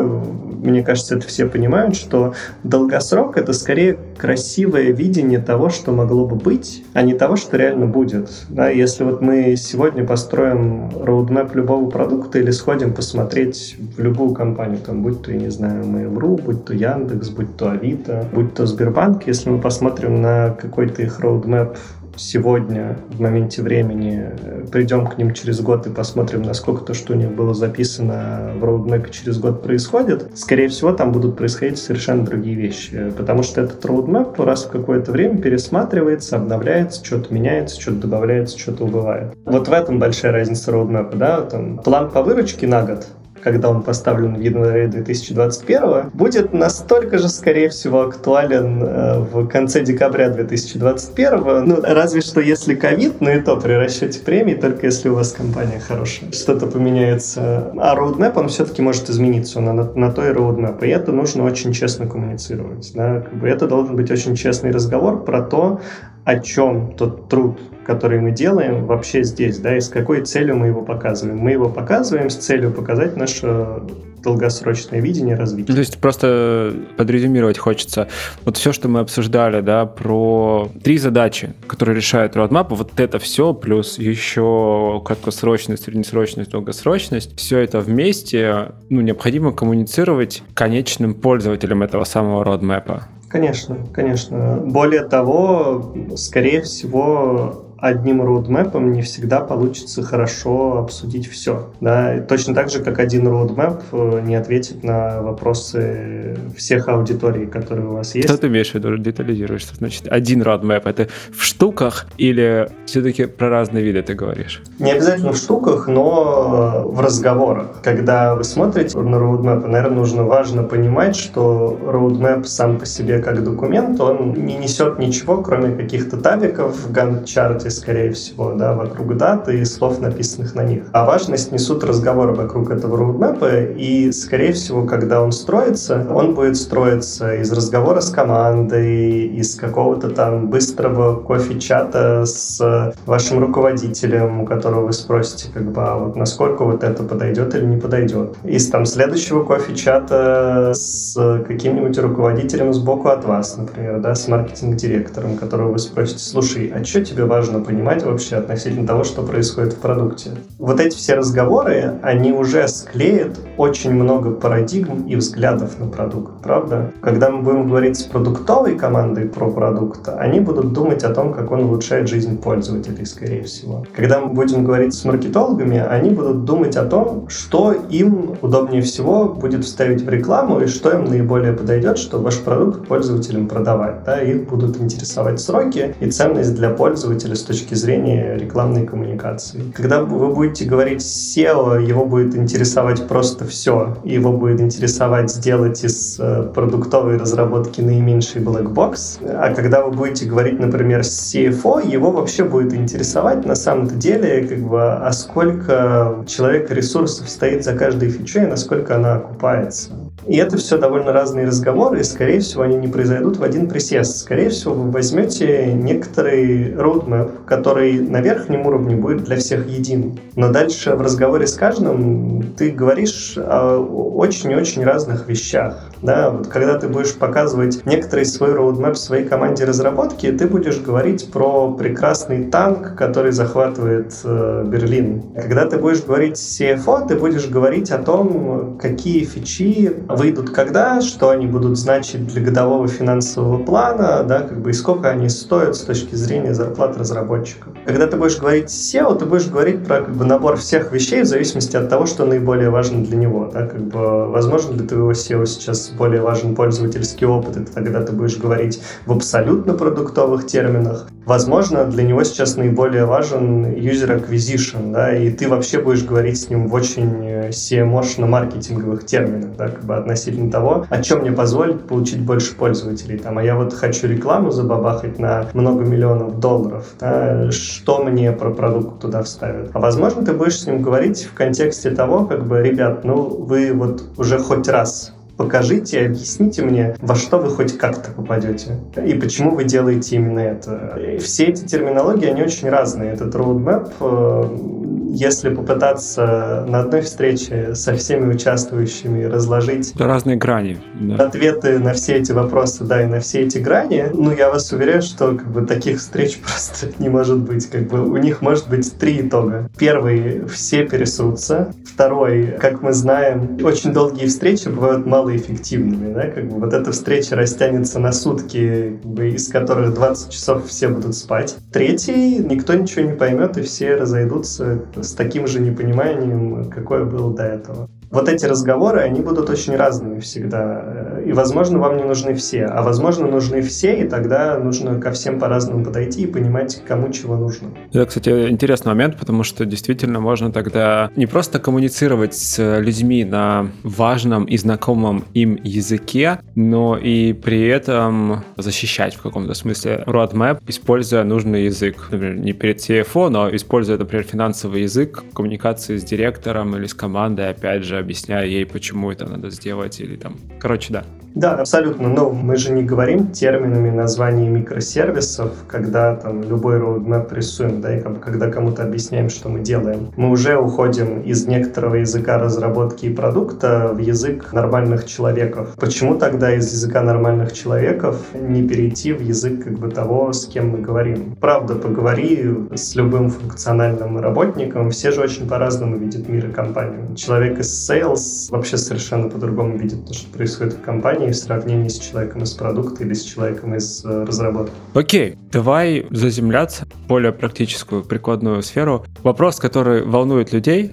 мне кажется, это все понимают, что долгосрок — это скорее красивое видение того, что могло бы быть, а не того, что реально будет. Да, если вот мы сегодня построим роудмэп любого продукта или сходим посмотреть в любую компанию, там, будь то, я не знаю, Mail.ru, будь то Яндекс, будь то Авито, будь то Сбербанк, если мы посмотрим на какой-то их роудмэп сегодня, в моменте времени, придем к ним через год и посмотрим, насколько то, что у них было записано в роудмэпе через год происходит, скорее всего, там будут происходить совершенно другие вещи. Потому что этот роудмэп раз в какое-то время пересматривается, обновляется, что-то меняется, что-то добавляется, что-то убывает. Вот в этом большая разница роудмэпа, да, там план по выручке на год когда он поставлен в январе 2021, будет настолько же, скорее всего, актуален э, в конце декабря 2021. Ну, разве что если ковид, но и то при расчете премии, только если у вас компания хорошая. Что-то поменяется. А roadmap, он все-таки может измениться, он на, на то и roadmap. И это нужно очень честно коммуницировать. Да? Как бы это должен быть очень честный разговор про то, о чем тот труд, который мы делаем вообще здесь, да, и с какой целью мы его показываем. Мы его показываем с целью показать наше долгосрочное видение развития. То есть просто подрезюмировать хочется. Вот все, что мы обсуждали, да, про три задачи, которые решают roadmap, вот это все, плюс еще краткосрочность, среднесрочность, долгосрочность, все это вместе, ну, необходимо коммуницировать конечным пользователям этого самого roadmap. Конечно, конечно. Более того, скорее всего, одним роудмэпом не всегда получится хорошо обсудить все. Да? точно так же, как один роудмэп э, не ответит на вопросы всех аудиторий, которые у вас есть. Что ты имеешь в виду, детализируешь? Что значит один роудмэп? Это в штуках или все-таки про разные виды ты говоришь? Не обязательно в штуках, но в разговорах. Когда вы смотрите на роудмэп, наверное, нужно важно понимать, что роудмэп сам по себе как документ, он не несет ничего, кроме каких-то табиков в гант-чарте, скорее всего, да, вокруг даты и слов, написанных на них. А важность несут разговоры вокруг этого роудмэпа, и, скорее всего, когда он строится, он будет строиться из разговора с командой, из какого-то там быстрого кофе-чата с вашим руководителем, у которого вы спросите, как бы, а вот насколько вот это подойдет или не подойдет. Из там следующего кофе-чата с каким-нибудь руководителем сбоку от вас, например, да, с маркетинг-директором, которого вы спросите, слушай, а что тебе важно понимать вообще относительно того, что происходит в продукте. Вот эти все разговоры, они уже склеят очень много парадигм и взглядов на продукт, правда? Когда мы будем говорить с продуктовой командой про продукт, они будут думать о том, как он улучшает жизнь пользователей, скорее всего. Когда мы будем говорить с маркетологами, они будут думать о том, что им удобнее всего будет вставить в рекламу и что им наиболее подойдет, чтобы ваш продукт пользователям продавать. Да? Их будут интересовать сроки и ценность для пользователя с точки зрения рекламной коммуникации. Когда вы будете говорить SEO, его будет интересовать просто все. Его будет интересовать сделать из э, продуктовой разработки наименьший blackbox. А когда вы будете говорить, например, с CFO, его вообще будет интересовать на самом деле, как бы, а сколько человек ресурсов стоит за каждой фичой, и насколько она окупается. И это все довольно разные разговоры, и, скорее всего, они не произойдут в один присест. Скорее всего, вы возьмете некоторый roadmap, который на верхнем уровне будет для всех един. Но дальше в разговоре с каждым ты говоришь о очень-очень разных вещах. Да? Вот когда ты будешь показывать некоторый свой roadmap своей команде разработки, ты будешь говорить про прекрасный танк, который захватывает э, Берлин. Когда ты будешь говорить CFO, ты будешь говорить о том, какие фичи выйдут когда, что они будут значить для годового финансового плана, да, как бы и сколько они стоят с точки зрения зарплат разработчиков. Когда ты будешь говорить SEO, ты будешь говорить про как бы, набор всех вещей в зависимости от того, что наиболее важно для него. Да, как бы, возможно, для твоего SEO сейчас более важен пользовательский опыт, это тогда ты будешь говорить в абсолютно продуктовых терминах. Возможно, для него сейчас наиболее важен user acquisition, да, и ты вообще будешь говорить с ним в очень CMO-маркетинговых терминах, да, как бы относительно того, о чем мне позволит получить больше пользователей. Там, а я вот хочу рекламу забабахать на много миллионов долларов, да, что мне про продукт туда вставят. А возможно, ты будешь с ним говорить в контексте того, как бы, ребят, ну, вы вот уже хоть раз покажите, объясните мне, во что вы хоть как-то попадете и почему вы делаете именно это. И все эти терминологии, они очень разные. Этот roadmap э, если попытаться на одной встрече со всеми участвующими разложить разные грани, да. ответы на все эти вопросы, да, и на все эти грани, ну, я вас уверяю, что как бы таких встреч просто не может быть. Как бы у них может быть три итога. Первый — все пересутся. Второй, как мы знаем, очень долгие встречи бывают малоэффективными, да, как бы вот эта встреча растянется на сутки, как бы, из которых 20 часов все будут спать. Третий, никто ничего не поймет, и все разойдутся с таким же непониманием, какое было до этого вот эти разговоры, они будут очень разными всегда. И, возможно, вам не нужны все, а, возможно, нужны все, и тогда нужно ко всем по-разному подойти и понимать, кому чего нужно. Это, кстати, интересный момент, потому что действительно можно тогда не просто коммуницировать с людьми на важном и знакомом им языке, но и при этом защищать в каком-то смысле roadmap, используя нужный язык. Например, не перед CFO, но используя, например, финансовый язык коммуникации с директором или с командой, опять же, объясняя ей, почему это надо сделать, или там, короче, да. Да, абсолютно. Но мы же не говорим терминами названий микросервисов, когда там любой roadmap рисуем, да, и когда кому-то объясняем, что мы делаем. Мы уже уходим из некоторого языка разработки и продукта в язык нормальных человеков. Почему тогда из языка нормальных человеков не перейти в язык как бы того, с кем мы говорим? Правда, поговори с любым функциональным работником, все же очень по-разному видят мир и компанию. Человек из sales вообще совершенно по-другому видит то, что происходит в компании, компании в сравнении с человеком из продукта или с человеком из э, разработки. Окей, давай заземляться в более практическую, прикладную сферу. Вопрос, который волнует людей,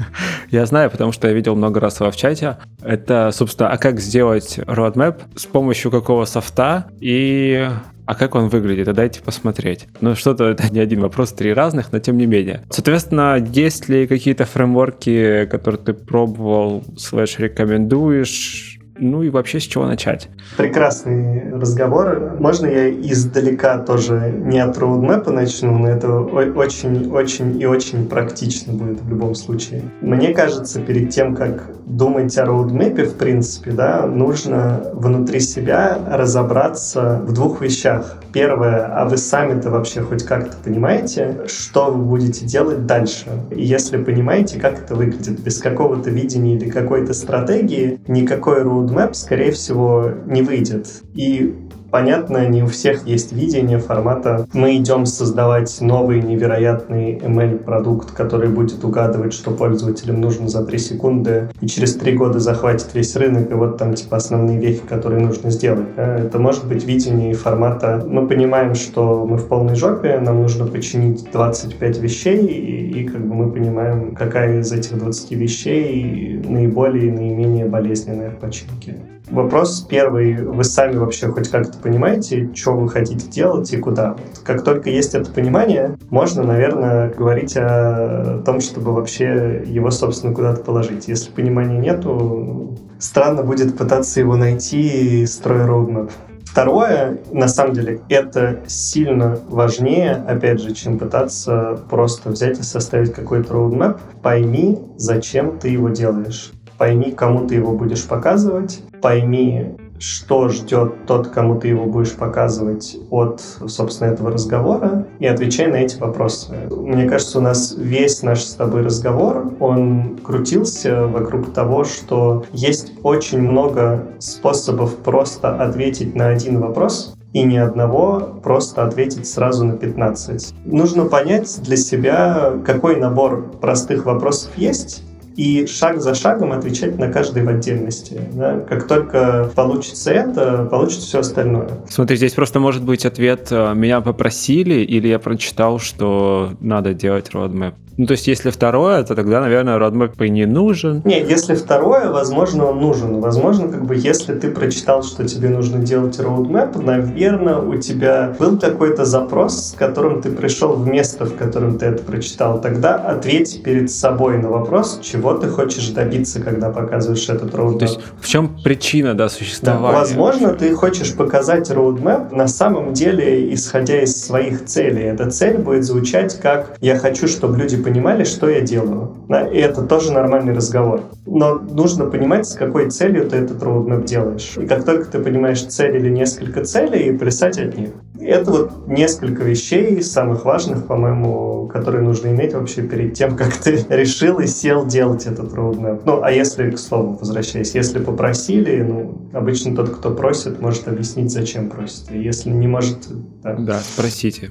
я знаю, потому что я видел много раз его в чате, это, собственно, а как сделать roadmap с помощью какого софта и а как он выглядит, а дайте посмотреть. Ну, что-то это не один вопрос, три разных, но тем не менее. Соответственно, есть ли какие-то фреймворки, которые ты пробовал, слэш рекомендуешь, ну и вообще с чего начать? Прекрасный разговор. Можно я издалека тоже не от роудмэпа начну, но это очень-очень и очень практично будет в любом случае. Мне кажется, перед тем, как думать о роудмэпе, в принципе, да, нужно внутри себя разобраться в двух вещах. Первое, а вы сами-то вообще хоть как-то понимаете, что вы будете делать дальше? И если понимаете, как это выглядит, без какого-то видения или какой-то стратегии, никакой roadmap, скорее всего, не выйдет. И Понятно, не у всех есть видение формата «мы идем создавать новый невероятный ML-продукт, который будет угадывать, что пользователям нужно за 3 секунды, и через 3 года захватит весь рынок, и вот там типа основные вехи, которые нужно сделать». Это может быть видение формата «мы понимаем, что мы в полной жопе, нам нужно починить 25 вещей, и, и как бы мы понимаем, какая из этих 20 вещей наиболее и наименее болезненная в починке». Вопрос первый. Вы сами вообще хоть как-то понимаете, что вы хотите делать и куда? Вот как только есть это понимание, можно, наверное, говорить о том, чтобы вообще его, собственно, куда-то положить. Если понимания нету, странно будет пытаться его найти, строя роудмэп. Второе, на самом деле, это сильно важнее, опять же, чем пытаться просто взять и составить какой-то роудмэп. Пойми, зачем ты его делаешь. Пойми, кому ты его будешь показывать, пойми, что ждет тот, кому ты его будешь показывать от, собственно, этого разговора, и отвечай на эти вопросы. Мне кажется, у нас весь наш с тобой разговор, он крутился вокруг того, что есть очень много способов просто ответить на один вопрос, и ни одного просто ответить сразу на 15. Нужно понять для себя, какой набор простых вопросов есть, и шаг за шагом отвечать на каждый в отдельности. Да? Как только получится это, получится все остальное. Смотри, здесь просто может быть ответ э, «меня попросили» или «я прочитал, что надо делать roadmap». Ну, то есть, если второе, то тогда, наверное, roadmap и не нужен. Не, если второе, возможно, он нужен. Возможно, как бы, если ты прочитал, что тебе нужно делать roadmap, наверное, у тебя был какой-то запрос, с которым ты пришел в место, в котором ты это прочитал. Тогда ответь перед собой на вопрос, чего ты хочешь добиться, когда показываешь этот roadmap. То есть, в чем причина, да, существования? Да, возможно, ты хочешь показать roadmap на самом деле, исходя из своих целей. Эта цель будет звучать как «я хочу, чтобы люди понимали, что я делаю. И это тоже нормальный разговор. Но нужно понимать, с какой целью ты этот роудмэп делаешь. И как только ты понимаешь цель или несколько целей, плясать от них. Это вот несколько вещей, самых важных, по-моему, которые нужно иметь вообще перед тем, как ты решил и сел делать этот роудмэп. Ну, а если, к слову, возвращаясь, если попросили, ну, обычно тот, кто просит, может объяснить, зачем просит. И если не может... Да, да спросите.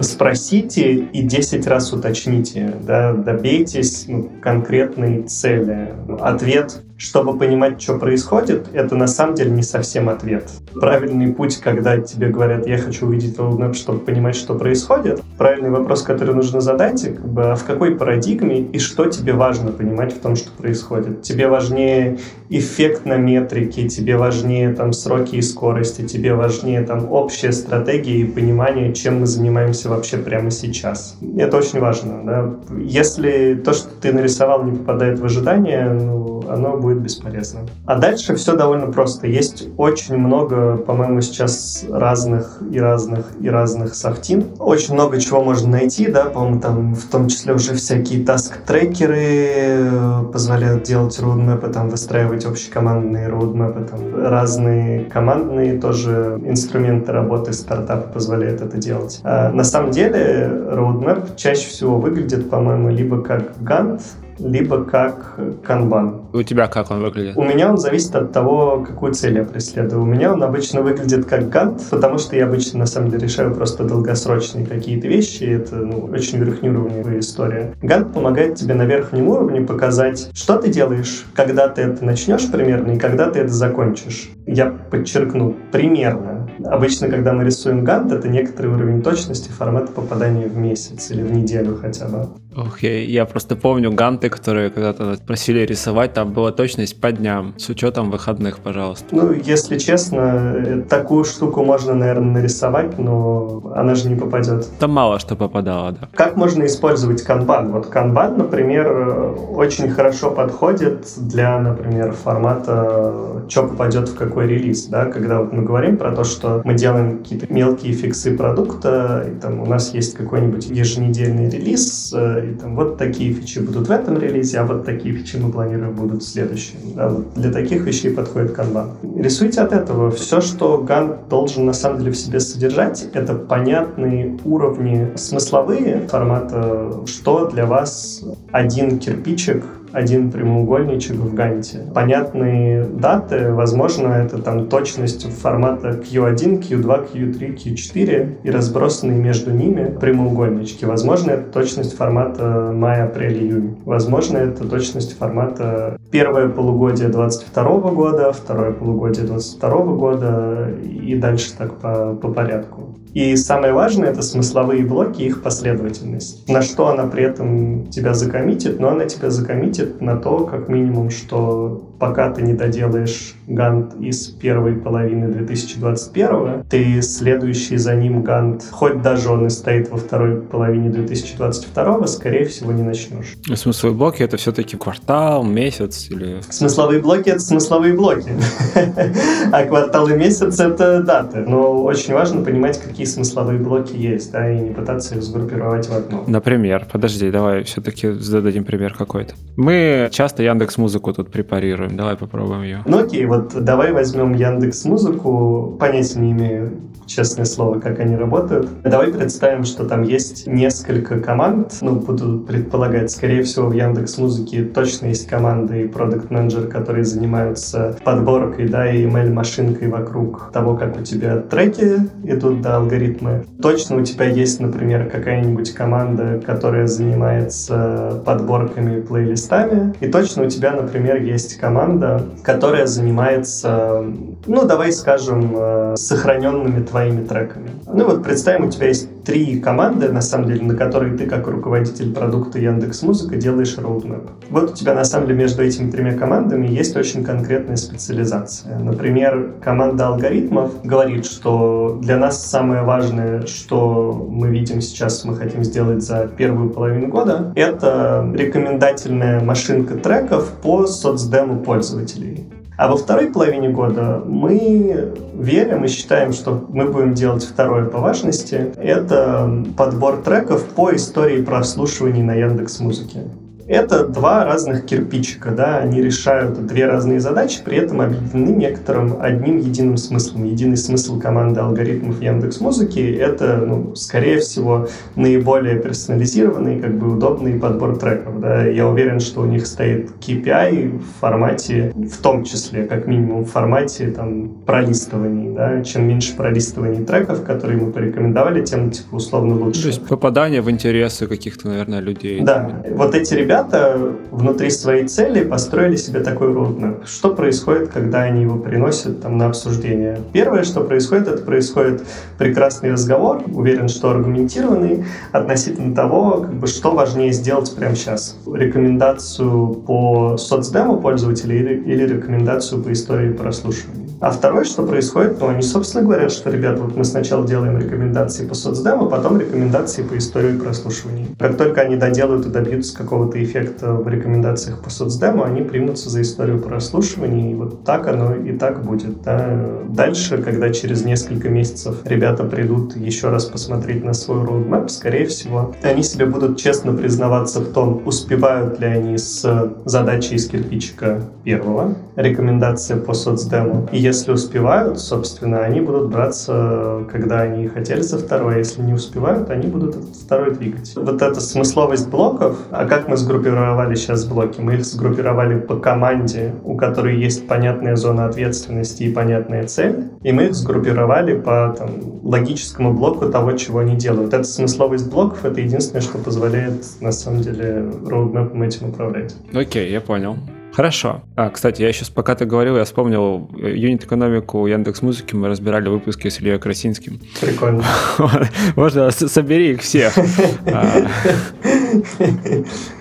Спросите и 10 раз уточните, да, добейтесь ну, конкретной цели. Ответ чтобы понимать, что происходит, это на самом деле не совсем ответ. Правильный путь, когда тебе говорят, я хочу увидеть roadmap, чтобы понимать, что происходит, правильный вопрос, который нужно задать, как бы, а в какой парадигме и что тебе важно понимать в том, что происходит. Тебе важнее эффект на метрике, тебе важнее там сроки и скорости, тебе важнее там общая стратегия и понимание, чем мы занимаемся вообще прямо сейчас. Это очень важно. Да? Если то, что ты нарисовал, не попадает в ожидания, ну, оно будет бесполезно. А дальше все довольно просто. Есть очень много, по-моему, сейчас разных и разных и разных софтин. Очень много чего можно найти, да, по-моему, там в том числе уже всякие таск-трекеры э, позволяют делать роудмэпы, там выстраивать общекомандные роудмэпы, там разные командные тоже инструменты работы стартапа позволяют это делать. А на самом деле роудмэп чаще всего выглядит, по-моему, либо как Gantt, либо как канбан. У тебя как он выглядит? У меня он зависит от того, какую цель я преследую. У меня он обычно выглядит как гант, потому что я обычно на самом деле решаю просто долгосрочные какие-то вещи. Это ну, очень верхнеуровневая история. Гант помогает тебе на верхнем уровне показать, что ты делаешь, когда ты это начнешь примерно и когда ты это закончишь. Я подчеркну, примерно. Обычно, когда мы рисуем гант, это некоторый уровень точности формата попадания в месяц или в неделю хотя бы. Окей, okay. я просто помню ганты, которые когда-то просили рисовать, там была точность по дням, с учетом выходных, пожалуйста. Ну, если честно, э, такую штуку можно, наверное, нарисовать, но она же не попадет. Там мало что попадало, да. Как можно использовать канбан? Вот канбан, например, очень хорошо подходит для, например, формата, что попадет в какой релиз, да, когда вот мы говорим про то, что мы делаем какие-то мелкие фиксы продукта, и там у нас есть какой-нибудь еженедельный релиз, э, и там вот такие фичи будут в этом релизе, а вот такие фичи мы планируем будут в следующем. Да, вот для таких вещей подходит Kanban. Рисуйте от этого. Все, что Ган должен на самом деле в себе содержать, это понятные уровни смысловые формата, что для вас один кирпичик один прямоугольничек в ганте. Понятные даты, возможно, это там точность формата Q1, Q2, Q3, Q4 и разбросанные между ними прямоугольнички. Возможно, это точность формата май, апрель, июнь. Возможно, это точность формата первое полугодие 22 года, второе полугодие 22 года и дальше так по, по порядку. И самое важное — это смысловые блоки, их последовательность. На что она при этом тебя закоммитит, но она тебя закоммитит на то, как минимум, что пока ты не доделаешь гант из первой половины 2021, ты следующий за ним гант, хоть даже он и стоит во второй половине 2022, скорее всего, не начнешь. Смысловые блоки — это все-таки квартал, месяц или... Смысловые блоки — это смысловые блоки. А квартал и месяц — это даты. Но очень важно понимать, какие такие смысловые блоки есть, да, и не пытаться их сгруппировать в одно. Например, подожди, давай все-таки зададим пример какой-то. Мы часто Яндекс Музыку тут препарируем, давай попробуем ее. Ну окей, вот давай возьмем Яндекс Музыку, понятия не имею, честное слово, как они работают. Давай представим, что там есть несколько команд, ну, буду предполагать, скорее всего, в Яндекс Музыке точно есть команды и продукт менеджер которые занимаются подборкой, да, и email-машинкой вокруг того, как у тебя треки идут, да, алгоритмы. Точно у тебя есть, например, какая-нибудь команда, которая занимается подборками плейлистами, и точно у тебя, например, есть команда, которая занимается, ну, давай скажем, э, сохраненными твоими треками. Ну вот представим, у тебя есть три команды, на самом деле, на которые ты как руководитель продукта Яндекс Музыка делаешь roadmap. Вот у тебя на самом деле между этими тремя командами есть очень конкретная специализация. Например, команда алгоритмов говорит, что для нас самое важное, что мы видим сейчас, мы хотим сделать за первую половину года, это рекомендательная машинка треков по соцдему пользователей. А во второй половине года мы верим и считаем, что мы будем делать второе по важности. Это подбор треков по истории прослушиваний на Яндекс Музыке. Это два разных кирпичика, да, они решают две разные задачи, при этом объединены некоторым одним единым смыслом. Единый смысл команды алгоритмов Яндекс Музыки — это, ну, скорее всего, наиболее персонализированный, как бы удобный подбор треков. Да. Я уверен, что у них стоит KPI в формате, в том числе, как минимум, в формате там, пролистываний. Да. Чем меньше пролистываний треков, которые мы порекомендовали, тем типа, условно лучше. То есть попадание в интересы каких-то, наверное, людей. Да. Вот эти ребята ребята внутри своей цели построили себе такой roadmap. Что происходит, когда они его приносят там, на обсуждение? Первое, что происходит, это происходит прекрасный разговор, уверен, что аргументированный, относительно того, как бы, что важнее сделать прямо сейчас. Рекомендацию по соцдему пользователя или, или рекомендацию по истории прослушивания. А второе, что происходит, ну, они, собственно, говорят, что, ребят, вот мы сначала делаем рекомендации по соцдему, потом рекомендации по истории прослушивания. Как только они доделают и добьются какого-то эффекта в рекомендациях по соцдему, они примутся за историю прослушивания, и вот так оно и так будет. Да. Дальше, когда через несколько месяцев ребята придут еще раз посмотреть на свой roadmap, скорее всего, они себе будут честно признаваться в том, успевают ли они с задачей из кирпичика первого, рекомендация по соцдему, и если успевают, собственно, они будут браться, когда они хотели за второй. Если не успевают, они будут этот второй двигать. Вот эта смысловость блоков, а как мы сгруппировали сейчас блоки? Мы их сгруппировали по команде, у которой есть понятная зона ответственности и понятная цель, и мы их сгруппировали по там, логическому блоку того, чего они делают. Эта смысловость блоков — это единственное, что позволяет, на самом деле, роудмэпом этим управлять. Окей, okay, я понял. Хорошо. А, кстати, я сейчас, пока ты говорил, я вспомнил юнит-экономику Яндекс Музыки, мы разбирали выпуски с Ильей Красинским. Прикольно. Можно, собери их всех.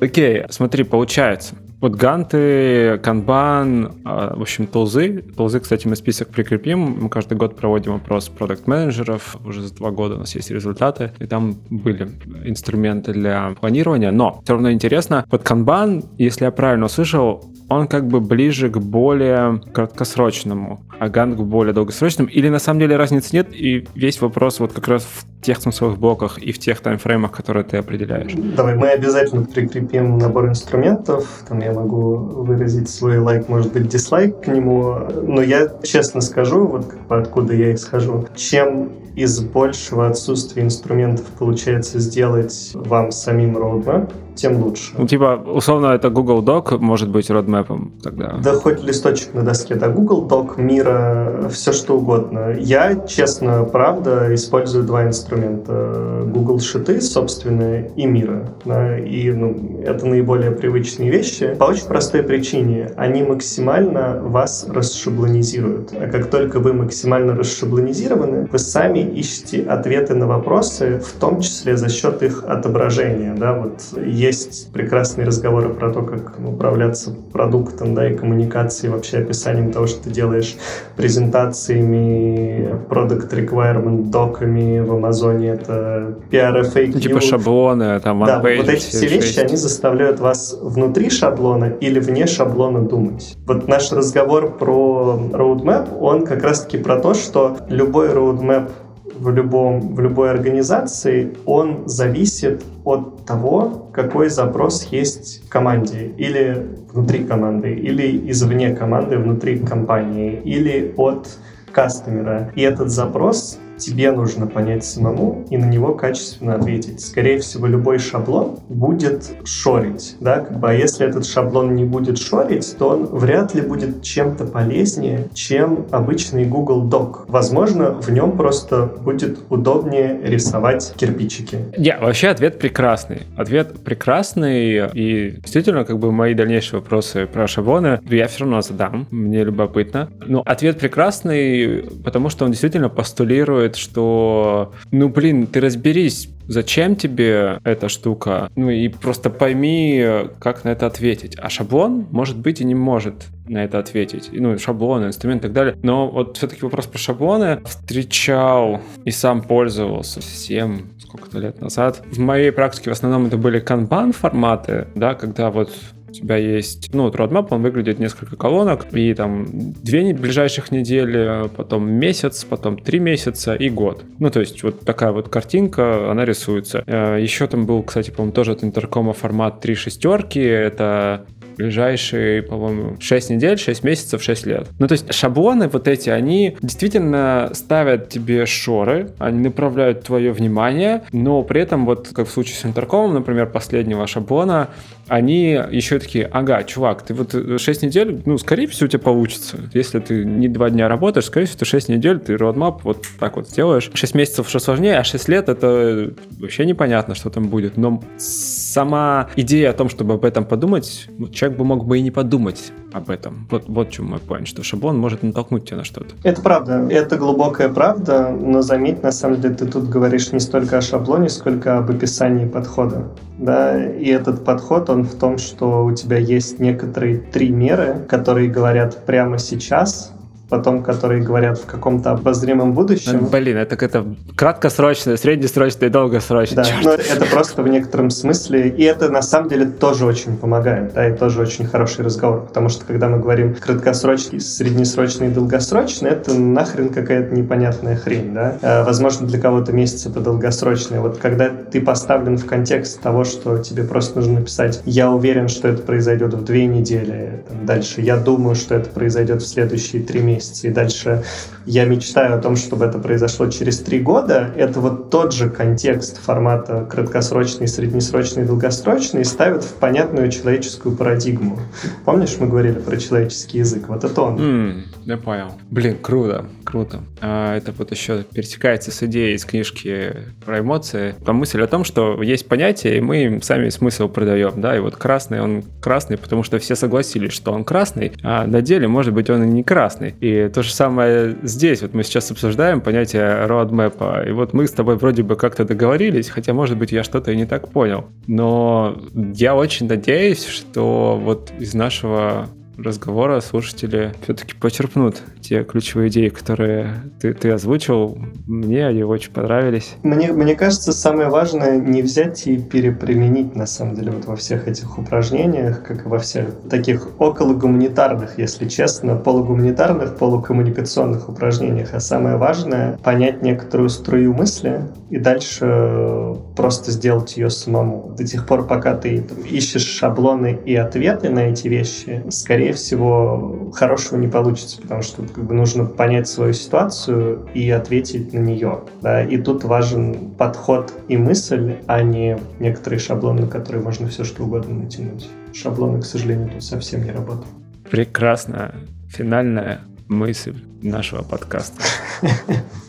Окей, смотри, получается, вот ганты, канбан, а, в общем, тулзы. Тулзы, кстати, мы список прикрепим. Мы каждый год проводим опрос продукт-менеджеров. Уже за два года у нас есть результаты. И там были инструменты для планирования. Но все равно интересно. Вот канбан, если я правильно услышал, он как бы ближе к более краткосрочному, а гант к более долгосрочному. Или на самом деле разницы нет, и весь вопрос вот как раз в тех смысловых блоках и в тех таймфреймах, которые ты определяешь. Давай, мы обязательно прикрепим набор инструментов. Там я могу выразить свой лайк, может быть, дизлайк к нему. Но я честно скажу, вот как бы откуда я исхожу, чем из большего отсутствия инструментов получается сделать вам самим roadmap, тем лучше. Ну, типа, условно, это Google Doc может быть родмэпом тогда. Да хоть листочек на доске, да, Google Doc, Мира, все что угодно. Я, честно, правда, использую два инструмента. Google Шиты, собственно, и Мира. Да, и ну, это наиболее привычные вещи. По очень простой причине. Они максимально вас расшаблонизируют. А как только вы максимально расшаблонизированы, вы сами ищете ответы на вопросы, в том числе за счет их отображения. Да, вот есть прекрасные разговоры про то, как управляться продуктом, да, и коммуникацией, вообще описанием того, что ты делаешь, презентациями, product requirement доками в Amazon Амазоне, это PRFAQ. Ну, типа шаблоны, там, Да, вот эти все вещи, они заставляют вас внутри шаблона или вне шаблона думать. Вот наш разговор про roadmap, он как раз-таки про то, что любой roadmap в, любом, в любой организации, он зависит от того, какой запрос есть в команде или внутри команды, или извне команды, внутри компании, или от кастомера. И этот запрос тебе нужно понять самому и на него качественно ответить. Скорее всего, любой шаблон будет шорить, да, как бы, а если этот шаблон не будет шорить, то он вряд ли будет чем-то полезнее, чем обычный Google Doc. Возможно, в нем просто будет удобнее рисовать кирпичики. Я, вообще ответ прекрасный. Ответ прекрасный, и действительно, как бы мои дальнейшие вопросы про шаблоны я все равно задам, мне любопытно. Но ответ прекрасный, потому что он действительно постулирует рассказывает, что, ну, блин, ты разберись, Зачем тебе эта штука? Ну и просто пойми, как на это ответить. А шаблон, может быть, и не может на это ответить. Ну, шаблоны, инструмент и так далее. Но вот все-таки вопрос про шаблоны встречал и сам пользовался всем сколько-то лет назад. В моей практике в основном это были канбан форматы, да, когда вот тебя есть, ну, вот roadmap, он выглядит несколько колонок, и там две ближайших недели, потом месяц, потом три месяца и год. Ну, то есть вот такая вот картинка, она рисуется. Э, Еще там был, кстати, по-моему, тоже от интеркома формат три шестерки, это ближайшие, по-моему, 6 недель, 6 месяцев, 6 лет. Ну, то есть шаблоны вот эти, они действительно ставят тебе шоры, они направляют твое внимание, но при этом вот, как в случае с интеркомом, например, последнего шаблона, они еще такие, ага, чувак, ты вот 6 недель, ну, скорее всего, у тебя получится. Если ты не 2 дня работаешь, скорее всего, ты 6 недель, ты roadmap вот так вот сделаешь. 6 месяцев что сложнее, а 6 лет это вообще непонятно, что там будет. Но сама идея о том, чтобы об этом подумать, человек бы мог бы и не подумать об этом. Вот, вот в чем мой point, что шаблон может натолкнуть тебя на что-то. Это правда, это глубокая правда, но заметь, на самом деле, ты тут говоришь не столько о шаблоне, сколько об описании подхода. Да? И этот подход, он в том, что у тебя есть некоторые три меры, которые говорят прямо сейчас, потом, которые говорят в каком-то обозримом будущем. Ну, блин, это какая-то краткосрочная, среднесрочная и долгосрочная. Да, но это просто в некотором смысле, и это на самом деле тоже очень помогает, да, и тоже очень хороший разговор, потому что когда мы говорим краткосрочный, среднесрочный и долгосрочный, это нахрен какая-то непонятная хрень, да. А, возможно, для кого-то месяц это долгосрочный. Вот когда ты поставлен в контекст того, что тебе просто нужно написать «я уверен, что это произойдет в две недели», там, дальше «я думаю, что это произойдет в следующие три месяца», месяца, и дальше я мечтаю о том, чтобы это произошло через три года, это вот тот же контекст формата краткосрочный, среднесрочный, долгосрочный ставит в понятную человеческую парадигму. Помнишь, мы говорили про человеческий язык? Вот это он. Mm, я понял. Блин, круто, круто. А это вот еще пересекается с идеей из книжки про эмоции. Там мысль о том, что есть понятие, и мы им сами смысл продаем, да, и вот красный, он красный, потому что все согласились, что он красный, а на деле, может быть, он и не красный. И то же самое здесь. Вот мы сейчас обсуждаем понятие roadmap, и вот мы с тобой вроде бы как-то договорились, хотя, может быть, я что-то и не так понял. Но я очень надеюсь, что вот из нашего разговора слушатели все-таки почерпнут те ключевые идеи, которые ты, ты озвучил. Мне они очень понравились. Мне, мне кажется, самое важное не взять и переприменить, на самом деле, вот во всех этих упражнениях, как и во всех таких около гуманитарных, если честно, полугуманитарных, полукоммуникационных упражнениях. А самое важное — понять некоторую струю мысли и дальше просто сделать ее самому. До тех пор, пока ты там, ищешь шаблоны и ответы на эти вещи, скорее всего, хорошего не получится, потому что как бы нужно понять свою ситуацию и ответить на нее. Да? И тут важен подход и мысль, а не некоторые шаблоны, на которые можно все что угодно натянуть. Шаблоны, к сожалению, тут совсем не работают. Прекрасно. Финальная мысль нашего подкаста.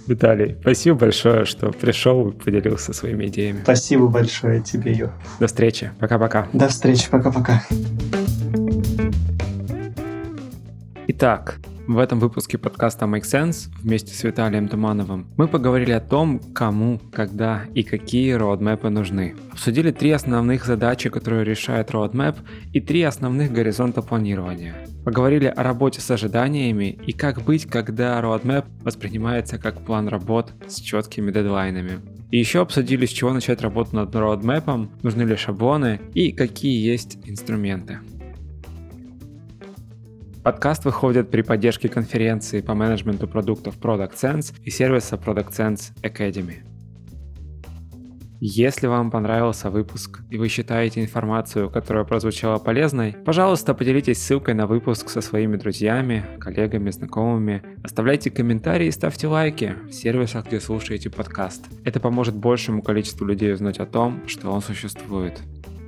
Виталий, спасибо большое, что пришел и поделился своими идеями. Спасибо большое тебе, Юр. До встречи. Пока-пока. До встречи. Пока-пока. Итак, в этом выпуске подкаста Make Sense вместе с Виталием Тумановым мы поговорили о том, кому, когда и какие роудмэпы нужны. Обсудили три основных задачи, которые решает роудмэп, и три основных горизонта планирования. Поговорили о работе с ожиданиями и как быть, когда roadmap воспринимается как план работ с четкими дедлайнами. И еще обсудили, с чего начать работу над роудмэпом, нужны ли шаблоны и какие есть инструменты. Подкаст выходит при поддержке конференции по менеджменту продуктов Product Sense и сервиса Product Sense Academy. Если вам понравился выпуск и вы считаете информацию, которая прозвучала полезной, пожалуйста, поделитесь ссылкой на выпуск со своими друзьями, коллегами, знакомыми. Оставляйте комментарии и ставьте лайки в сервисах, где слушаете подкаст. Это поможет большему количеству людей узнать о том, что он существует.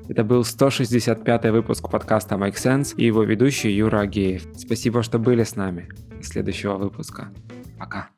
Это был 165 выпуск подкаста Make Sense и его ведущий Юра Агеев. Спасибо, что были с нами. До следующего выпуска. Пока.